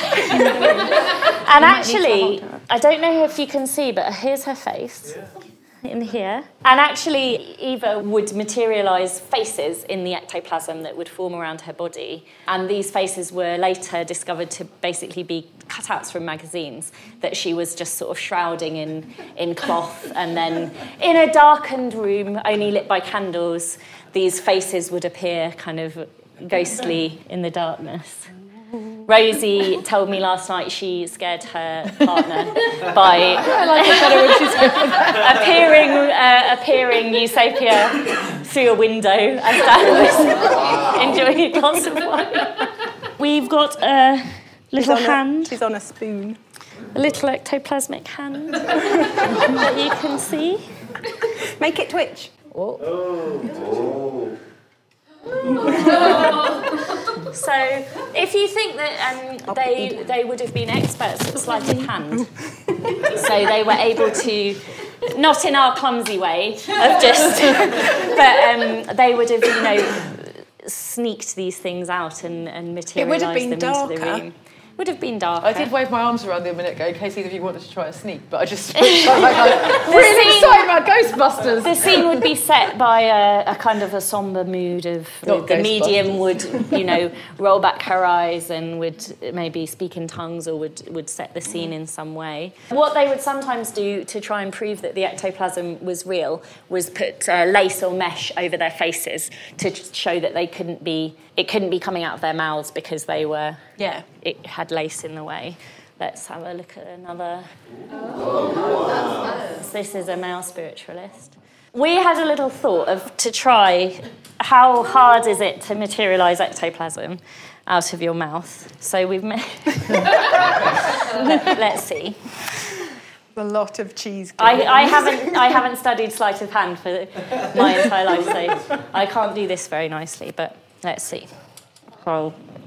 And actually. I don't know if you can see, but here's her face. In here. And actually, Eva would materialise faces in the ectoplasm that would form around her body. And these faces were later discovered to basically be cutouts from magazines that she was just sort of shrouding in, in cloth. And then in a darkened room, only lit by candles, these faces would appear kind of ghostly in the darkness. Rosie told me last night she scared her partner [LAUGHS] by [LAUGHS] appearing, uh, appearing Eusapia through a window as Dan was [LAUGHS] enjoying a glass of wine. We've got a little on a- hand, she's on a spoon. a little ectoplasmic hand that you can see. Make it twitch. [LAUGHS] So, if you think that um, they they would have been experts at sleight of hand, so they were able to, not in our clumsy way of just, [LAUGHS] but um, they would have you know sneaked these things out and, and It would have materialised them been into the darker. room. Would have been darker. I did wave my arms around there a minute ago in case either of you wanted to try a sneak, but I just i'm [LAUGHS] [LAUGHS] really scene- excited about Ghostbusters. the scene would be set by a, a kind of a somber mood of the, Not the medium would you know [LAUGHS] roll back her eyes and would maybe speak in tongues or would, would set the scene in some way what they would sometimes do to try and prove that the ectoplasm was real was put uh, lace or mesh over their faces to show that they couldn't be it couldn't be coming out of their mouths because they were Yeah. it had lace in the way let's have a look at another this is a male spiritualist. We had a little thought of to try how hard is it to materialize ectoplasm out of your mouth. So we've made. [LAUGHS] Let, us see. A lot of cheese. I, I haven't I haven't studied sleight of hand for my entire life, so I can't do this very nicely. But let's see. Oh.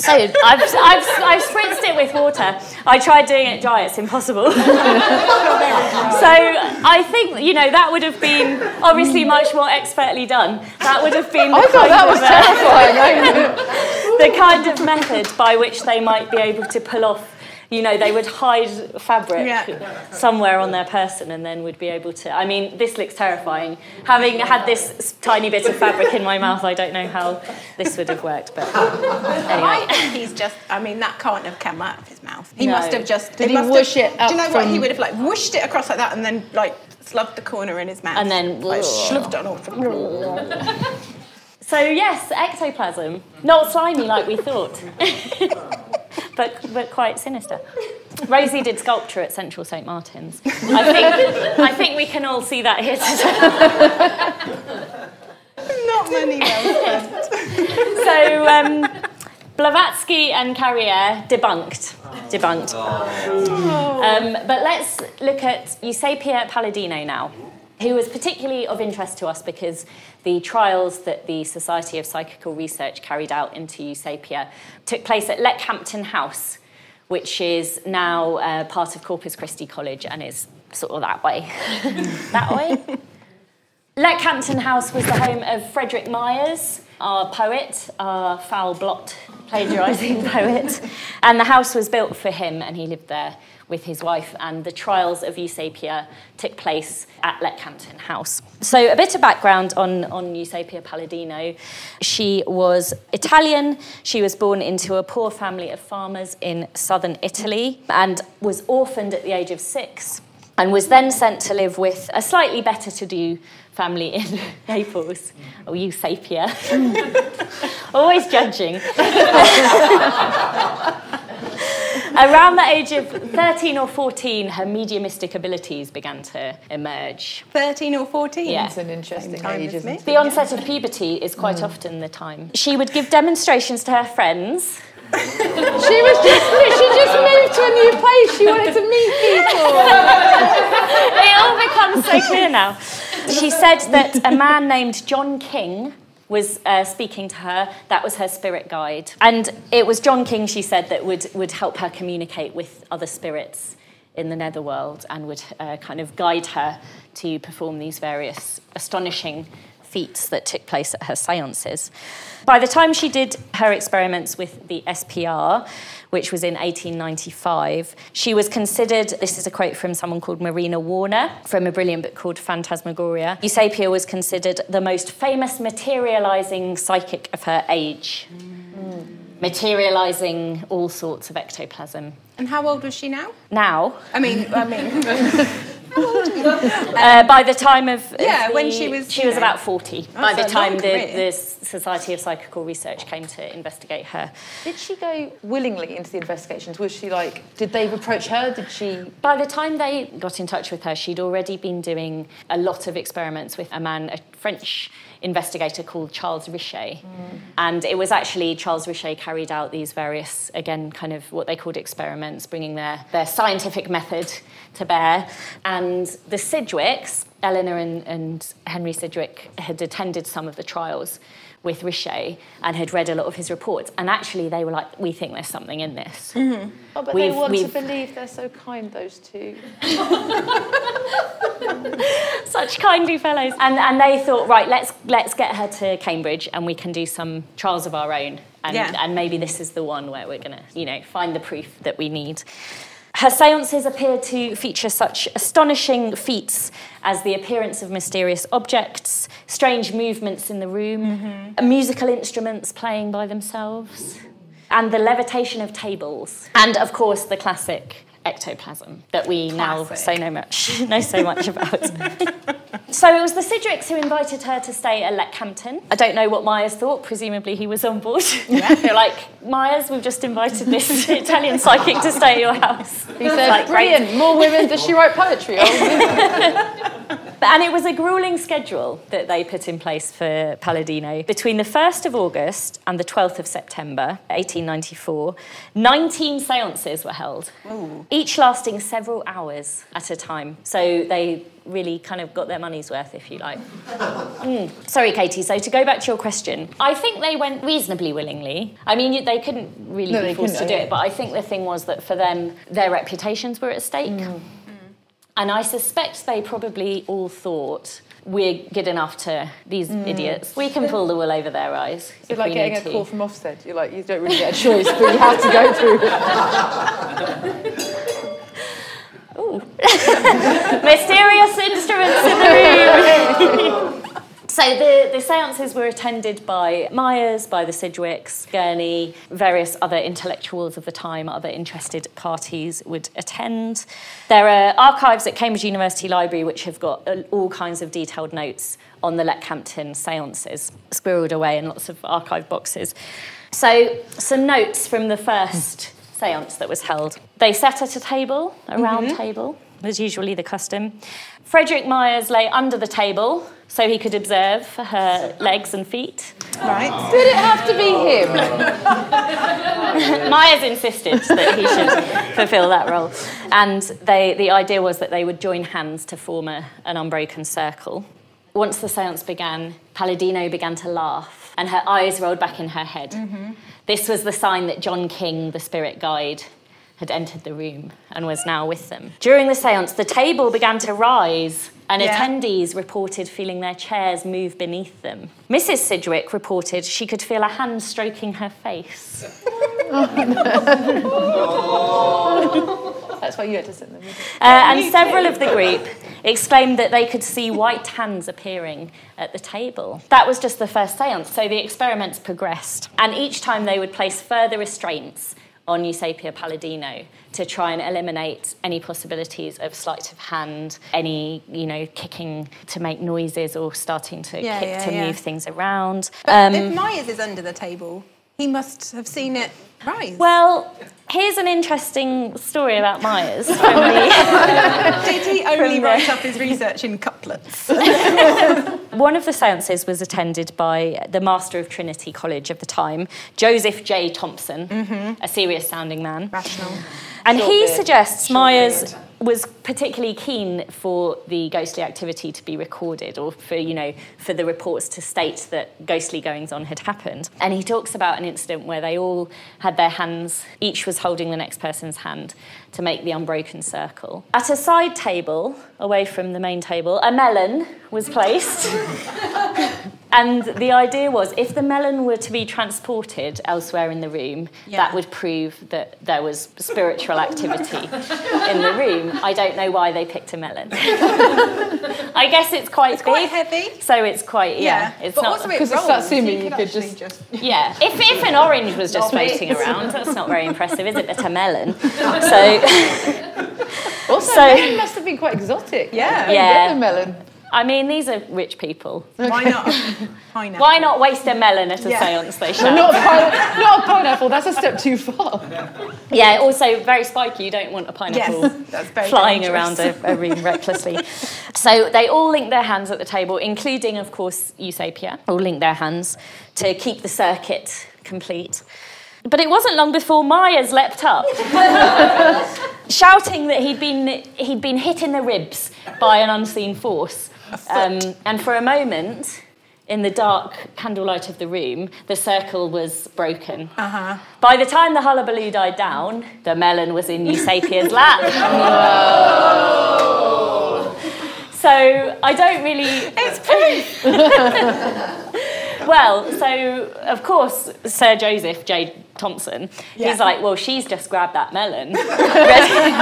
So I've, I've, I've spritzed it with water. I tried doing it dry, it's impossible. [LAUGHS] so I think, you know, that would have been obviously much more expertly done. That would have been the I thought kind that of, was uh, terrifying. [LAUGHS] the kind of method by which they might be able to pull off you know they would hide fabric Yeah. somewhere on their person and then would be able to i mean this looks terrifying having had this tiny bit of fabric in my mouth i don't know how this would have worked but I anyway think he's just. I mean, that can't have come out of his mouth. He No. must have just. Did it he must whoosh have, it up Do you know what? He would have like whooshed it across like that and then like slugged the corner in his mouth. And then- like shoved it on. [LAUGHS] so yes ectoplasm not slimy like we thought [LAUGHS] but but quite sinister Rosie did sculpture at Central St Martin's. I think I think we can all see that here today. Not many well spent. So um, Blavatsky and Carrière debunked. Debunked. Um, but let's look at Eusapia Palladino now, who was particularly of interest to us because the trials that the Society of Psychical Research carried out into Eusapia took place at Leckhampton House, which is now uh, part of Corpus Christi College and is sort of that way. [LAUGHS] that way? Leckhampton House was the home of Frederick Myers, our poet, our foul blot plagiarising [LAUGHS] poet. And the house was built for him, and he lived there with his wife. And the trials of Eusapia took place at Leckhampton House. So, a bit of background on, on Eusapia Palladino. She was Italian. She was born into a poor family of farmers in southern Italy and was orphaned at the age of six and was then sent to live with a slightly better to do family in [LAUGHS] Naples. Oh, you sapia. [LAUGHS] Always judging. [LAUGHS] Around the age of 13 or 14, her mediumistic abilities began to emerge. 13 or 14? Yeah. It's an interesting time age, isn't it? The onset of puberty is quite mm. often the time. She would give demonstrations to her friends. [LAUGHS] She was just she just moved to a new place. She wanted to meet people. it all becomes so clear now. She said that a man named John King was uh, speaking to her. That was her spirit guide. And it was John King, she said, that would, would help her communicate with other spirits in the netherworld and would uh, kind of guide her to perform these various astonishing feats that took place at her seances. By the time she did her experiments with the SPR, which was in 1895, she was considered, this is a quote from someone called Marina Warner from a brilliant book called Phantasmagoria. Eusapia was considered the most famous materializing psychic of her age. Mm. Materializing all sorts of ectoplasm. And how old was she now? Now? I mean, I mean. [LAUGHS] [LAUGHS] uh, by the time of yeah, the, when she was she was know, about forty. By the time the, the Society of Psychical Research came to investigate her, did she go willingly into the investigations? Was she like? Did they approach her? Did she? By the time they got in touch with her, she'd already been doing a lot of experiments with a man, a French investigator called Charles Richet. Mm. And it was actually Charles Richet carried out these various, again, kind of what they called experiments, bringing their, their scientific method to bear. And the Sidgwicks, Eleanor and, and Henry Sidgwick, had attended some of the trials with Richet and had read a lot of his reports. And actually, they were like, we think there's something in this. Mm-hmm. Oh, but we've, they want to believe they're so kind, those two. [LAUGHS] Such kindly fellows. And, and they thought, right, let's, let's get her to Cambridge and we can do some trials of our own. And, yeah. and maybe this is the one where we're going to, you know, find the proof that we need. Her seances appear to feature such astonishing feats as the appearance of mysterious objects, strange movements in the room, mm-hmm. musical instruments playing by themselves, and the levitation of tables. And of course, the classic ectoplasm that we Classic. now say no much [LAUGHS] know so much about. so it was the Sidgwicks who invited her to stay at Leckhampton. I don't know what Myers thought. Presumably he was on board. [LAUGHS] Yeah. They're like, Myers, we've just invited this [LAUGHS] Italian psychic to stay at your house. He said, like, brilliant. Great. More women. Does she write poetry? And it was a grueling schedule that they put in place for Palladino. Between the 1st of August and the 12th of September, 1894, 19 seances were held, Ooh. each lasting several hours at a time. So they really kind of got their money's worth, if you like. [LAUGHS] Mm. Sorry, Katie. So to go back to your question, I think they went reasonably willingly. I mean, they couldn't really no, be forced to do it, but I think the thing was that for them, their reputations were at stake. Mm. And I suspect they probably all thought we're good enough to these mm. idiots. We can pull the wool over their eyes. It's like getting a call from Ofsted. You're like, you don't really get a choice, but you have to go through. [LAUGHS] Ooh. [LAUGHS] Mysterious instruments in the room. [LAUGHS] So the, the seances were attended by Myers, by the Sidgwicks, Gurney, various other intellectuals of the time, other interested parties would attend. There are archives at Cambridge University Library which have got uh, all kinds of detailed notes on the Leckhampton seances, squirreled away in lots of archive boxes. So some notes from the first seance that was held. They sat at a table, a round mm-hmm. table, as usually the custom. Frederick Myers lay under the table so he could observe her legs and feet. Right. Did it have to be him? [LAUGHS] Myers insisted that he should fulfill that role. And they, the idea was that they would join hands to form a, an unbroken circle. Once the seance began, Palladino began to laugh and her eyes rolled back in her head. Mm-hmm. This was the sign that John King, the spirit guide, had entered the room and was now with them. During the seance, the table began to rise and yeah. attendees reported feeling their chairs move beneath them. Mrs. Sidgwick reported she could feel a hand stroking her face. That's why you had to sit in the middle. Uh, and several of the group exclaimed that they could see white hands appearing at the table. That was just the first seance, so the experiments progressed. And each time they would place further restraints on Eusapia Palladino to try and eliminate any possibilities of sleight of hand, any, you know, kicking to make noises or starting to yeah, kick yeah, to yeah. move things around. But um, if Myers is under the table, he must have seen it rise. Well, here's an interesting story about Myers. [LAUGHS] Did he only write up his research in couplets? [LAUGHS] One of the seances was attended by the Master of Trinity College of the time, Joseph J. Thomson, mm-hmm. a serious sounding man. Rational. And Short he beard. suggests Short Myers. Beard was particularly keen for the ghostly activity to be recorded or for you know for the reports to state that ghostly goings on had happened. And he talks about an incident where they all had their hands each was holding the next person's hand to make the unbroken circle. At a side table away from the main table a melon was placed [LAUGHS] and the idea was if the melon were to be transported elsewhere in the room Yeah. that would prove that there was spiritual activity in the room I don't know why they picked a melon. [LAUGHS] I guess it's quite It's quite big, heavy. so it's quite yeah. It's but not also it Because it's rolls. satsumi, you you could could actually just- yeah. If, if an orange was just [LAUGHS] floating around, that's not very impressive, is it? But a melon. [LAUGHS] So Also, So- melon must have been quite exotic. Yeah. Don't Yeah. the melon. I mean, these are rich people. Why not? Pineapple. Why not waste a melon at a Yeah. séance? They shout. Not a, pine- not a pineapple. That's a step too far. Yeah. Also, very spiky. You don't want a pineapple. Yes, flying dangerous. around a, a room recklessly. So they all link their hands at the table, including, of course, Eusapia, all link their hands to keep the circuit complete. But it wasn't long before Myers leapt up, [LAUGHS] shouting that he'd been, he'd been hit in the ribs by an unseen force. Um, and for a moment, in the dark candlelight of the room, the circle was broken. Uh-huh. By the time the hullabaloo died down, the melon was in Eusapia's lap. [LAUGHS] So I don't really. It's pretty. [LAUGHS] Well, so of course, Sir Joseph J. Thomson, Yeah. he's like, well, she's just grabbed that melon, [LAUGHS] ready,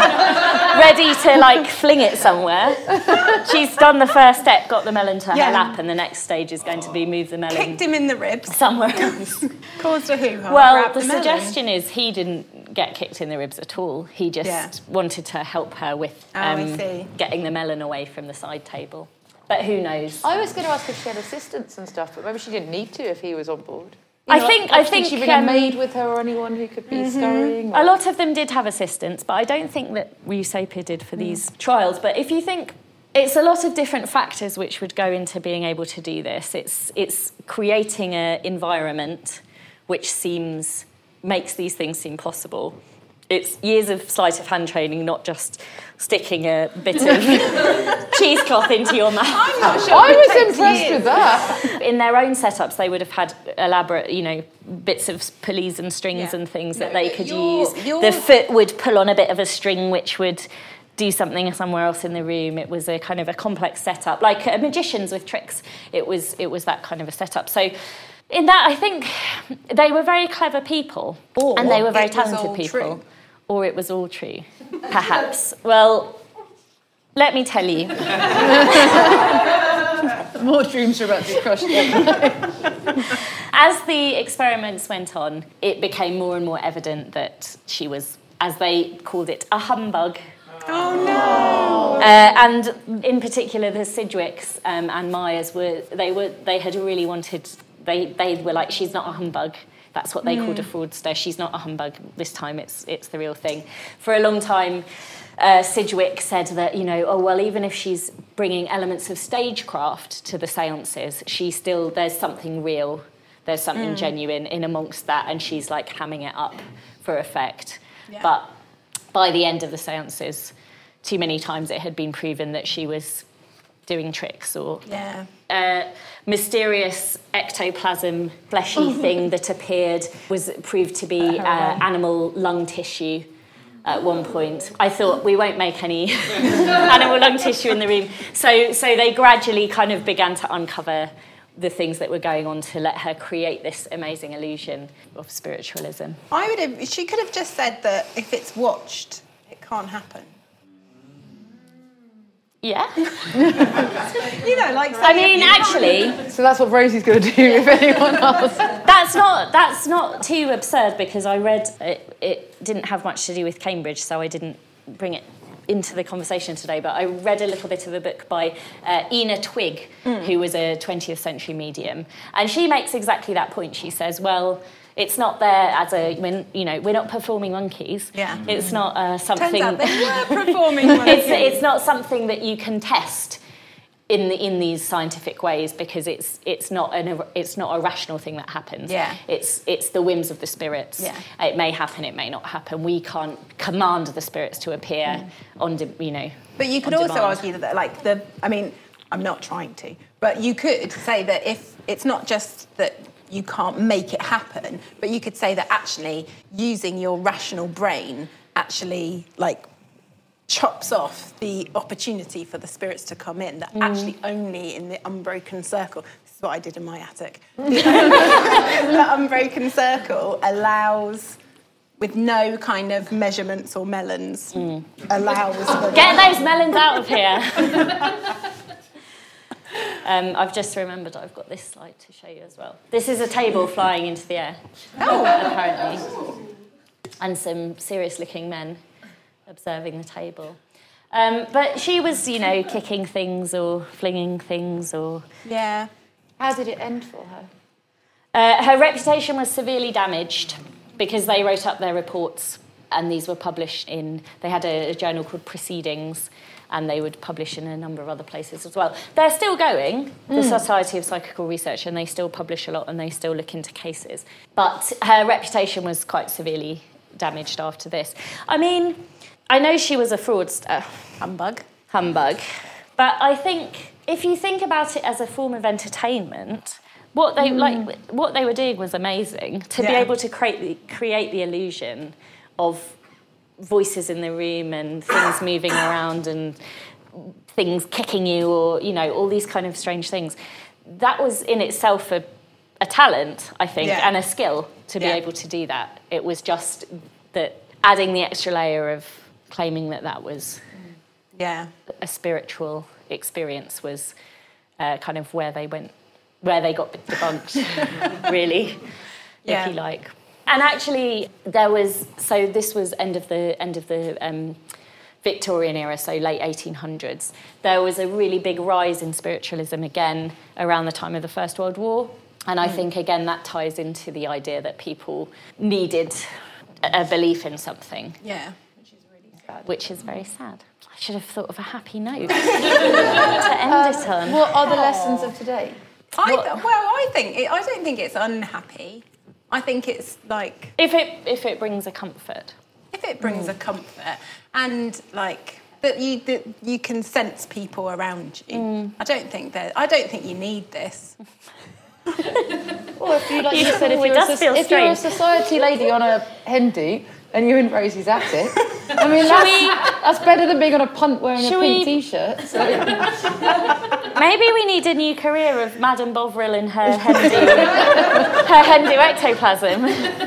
ready to like fling it somewhere. She's done the first step, got the melon to Yeah. her lap, and the next stage is going to be move the melon Kicked him in the ribs. somewhere [LAUGHS] else. Caused a hoo-ha. Well, grabbed the suggestion is he didn't get kicked in the ribs at all. He just Yeah. wanted to help her with Oh, um, see. getting the melon away from the side table. But who knows? I was going to ask if she had assistants and stuff, but maybe she didn't need to if he was on board. I know, think- I think, she bring um, a maid with her or anyone who could be scurrying. A lot of them did have assistants, but I don't think that Eusapia did for these trials. But if you think it's a lot of different factors which would go into being able to do this. It's it's creating an environment which seems makes these things seem possible. It's years of sleight of hand training, not just sticking a bit of [LAUGHS] cheesecloth into your mouth. I'm not sure. I was impressed years. with that. in their own setups, they would have had elaborate, you know, bits of pulleys and strings Yeah. and things that they could you're- use. you're- The foot would pull on a bit of a string, which would do something somewhere else in the room. It was a kind of a complex setup, like uh, magicians with tricks. It was it was that kind of a setup. So. In that, I think they were very clever people, Or and they were very talented people, true. Or it was all true, perhaps. well, let me tell you, [LAUGHS] More dreams are about to be crushed. As the experiments went on, it became more and more evident that she was, as they called it, a humbug. Oh no! Uh, and in particular, the Sidgwicks um, and Myers were they were they had really wanted they they were like she's not a humbug. That's what they called a fraudster. She's not a humbug. This time, it's it's the real thing. For a long time, uh, Sidgwick said that you know oh well even if she's bringing elements of stagecraft to the séances, she still there's something real. There's something genuine in amongst that, and she's like hamming it up for effect. Yeah. But by the end of the seances, too many times it had been proven that she was doing tricks or Yeah. uh, mysterious ectoplasm fleshy [LAUGHS] thing that appeared was proved to be uh, animal lung tissue at one point. I thought we won't make any [LAUGHS] animal lung tissue in the room. So, so they gradually kind of began to uncover the things that were going on to let her create this amazing illusion of spiritualism. I would have. She could have just said that if it's watched, it can't happen. Yeah. [LAUGHS] You know, like. I mean, if you actually, So that's what Rosie's going to do if anyone else. [LAUGHS] That's not that's not too absurd because I read it, it didn't have much to do with Cambridge, so I didn't bring it into the conversation today. But I read a little bit of a book by uh, Ena Twigg, who was a 20th century medium, and she makes exactly that point. She says, "Well." It's not there as a, when, you know, we're not performing monkeys. Yeah. It's not uh, Turns something. out they were [LAUGHS] performing. monkeys. it's not something that you can test in the, in these scientific ways because it's it's not an it's not a rational thing that happens. Yeah. It's it's the whims of the spirits. Yeah. It may happen, it may not happen. We can't command the spirits to appear Mm. on de, you know. But you could also demand. argue that, like, the, I mean, I'm not trying to, but you could say that if it's not just that you can't make it happen, but you could say that actually using your rational brain actually, like, chops off the opportunity for the spirits to come in, that mm. actually only in the unbroken circle, this is what I did in my attic, [LAUGHS] [LAUGHS] the unbroken circle allows. With no kind of measurements or melons, mm. allows for Get those melons out of here. [LAUGHS] um, I've just remembered I've got this slide to show you as well. This is a table flying into the air, oh. apparently, and some serious-looking men observing the table. Um, but she was, you know, kicking things or flinging things or Yeah. How did it end for her? Uh, her reputation was severely damaged because they wrote up their reports and these were published in, they had a, a journal called Proceedings and they would publish in a number of other places as well. They're still going, the mm. Society of Psychical Research, and they still publish a lot and they still look into cases. But her reputation was quite severely damaged after this. I mean, I know she was a fraudster Humbug. humbug. But I think if you think about it as a form of entertainment, what they mm. like what they were doing was amazing to be able to create the, create the illusion of voices in the room and things moving around and things kicking you or you know all these kind of strange things. That was in itself a, a talent, I think, Yeah. and a skill to be Yeah. able to do that. It was just that adding the extra layer of claiming that that was Yeah. a spiritual experience was uh, kind of where they went, where they got debunked, [LAUGHS] really, Yeah. if you like. And actually, there was so this was end of the end of the um, Victorian era, so late 1800s. There was a really big rise in spiritualism again around the time of the First World War, and I think again that ties into the idea that people needed a a belief in something Yeah. Which is really sad. Which is very sad. I should have thought of a happy note [LAUGHS] [LAUGHS] to end it on. What are the lessons of today? I th- well, I think it, I don't think it's unhappy. I think it's like If it if it brings a comfort. if it brings a mm. comfort and like that you that you can sense people around you. Mm. I don't think that I don't think you need this. [LAUGHS] Well, if you like you Yeah, said, if, it you're a, feel if you're a society lady on a hen do and you're in Rosie's [LAUGHS] attic, I mean that's, that's better than being on a punt wearing a Shall pink we- t-shirt. So [LAUGHS] Maybe we need a new career of Madame Bovril and her Hindu, her Hindu ectoplasm.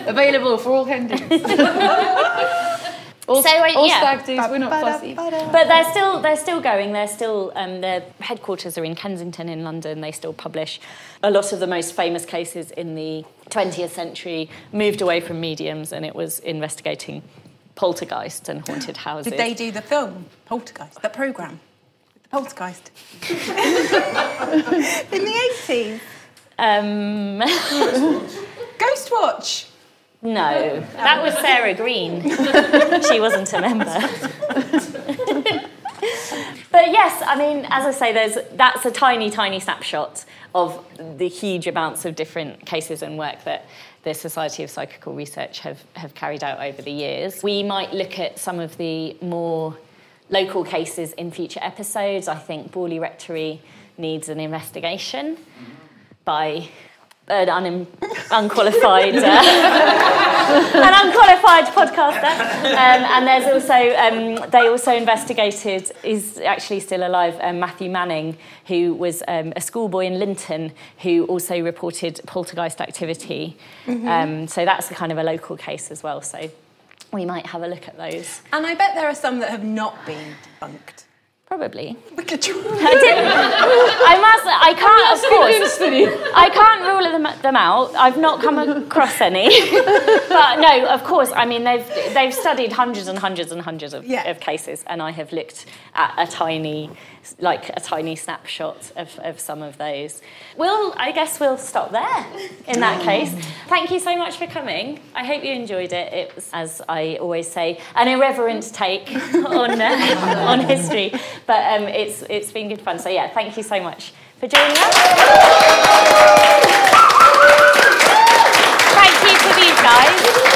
available for all hen do's. [LAUGHS] all, So, uh, all yeah. stag do's, we're not fussy. But they're still they're still going. They're still um, their headquarters are in Kensington in London. They still publish a lot of the most famous cases in the 20th century. Moved away from mediums, and it was investigating poltergeists and haunted [GASPS] houses. Did they do the film Poltergeist, the program, the Poltergeist [LAUGHS] in the eighties? Um, [LAUGHS] Ghost Watch. no, that was Sarah Greene. [LAUGHS] she wasn't a member. But yes, I mean, as I say, there's that's a tiny, tiny snapshot of the huge amounts of different cases and work that the Society of Psychical Research have, have carried out over the years. We might look at some of the more local cases in future episodes. I think Borley Rectory needs an investigation by an un- unqualified uh, [LAUGHS] an unqualified podcaster. Um, and there's also um, they also investigated is actually still alive um, Matthew Manning, who was um, a schoolboy in Linton who also reported poltergeist activity. Um, so that's a kind of a local case as well. So we might have a look at those. And I bet there are some that have not been debunked. Probably. We could try. I. I must. I can't. Of course. I can't rule them, them out. I've not come across any. [LAUGHS] but no, of course. I mean, they've they've studied hundreds and hundreds and hundreds of, Yeah. of cases, and I have looked at a tiny, like a tiny snapshot of, of some of those. We'll. I guess we'll stop there. In that case, thank you so much for coming. I hope you enjoyed it. It was, as I always say, an irreverent take [LAUGHS] on uh, on history. But um, it's it's been good fun. So yeah, thank you so much for joining us. Thank you to these guys.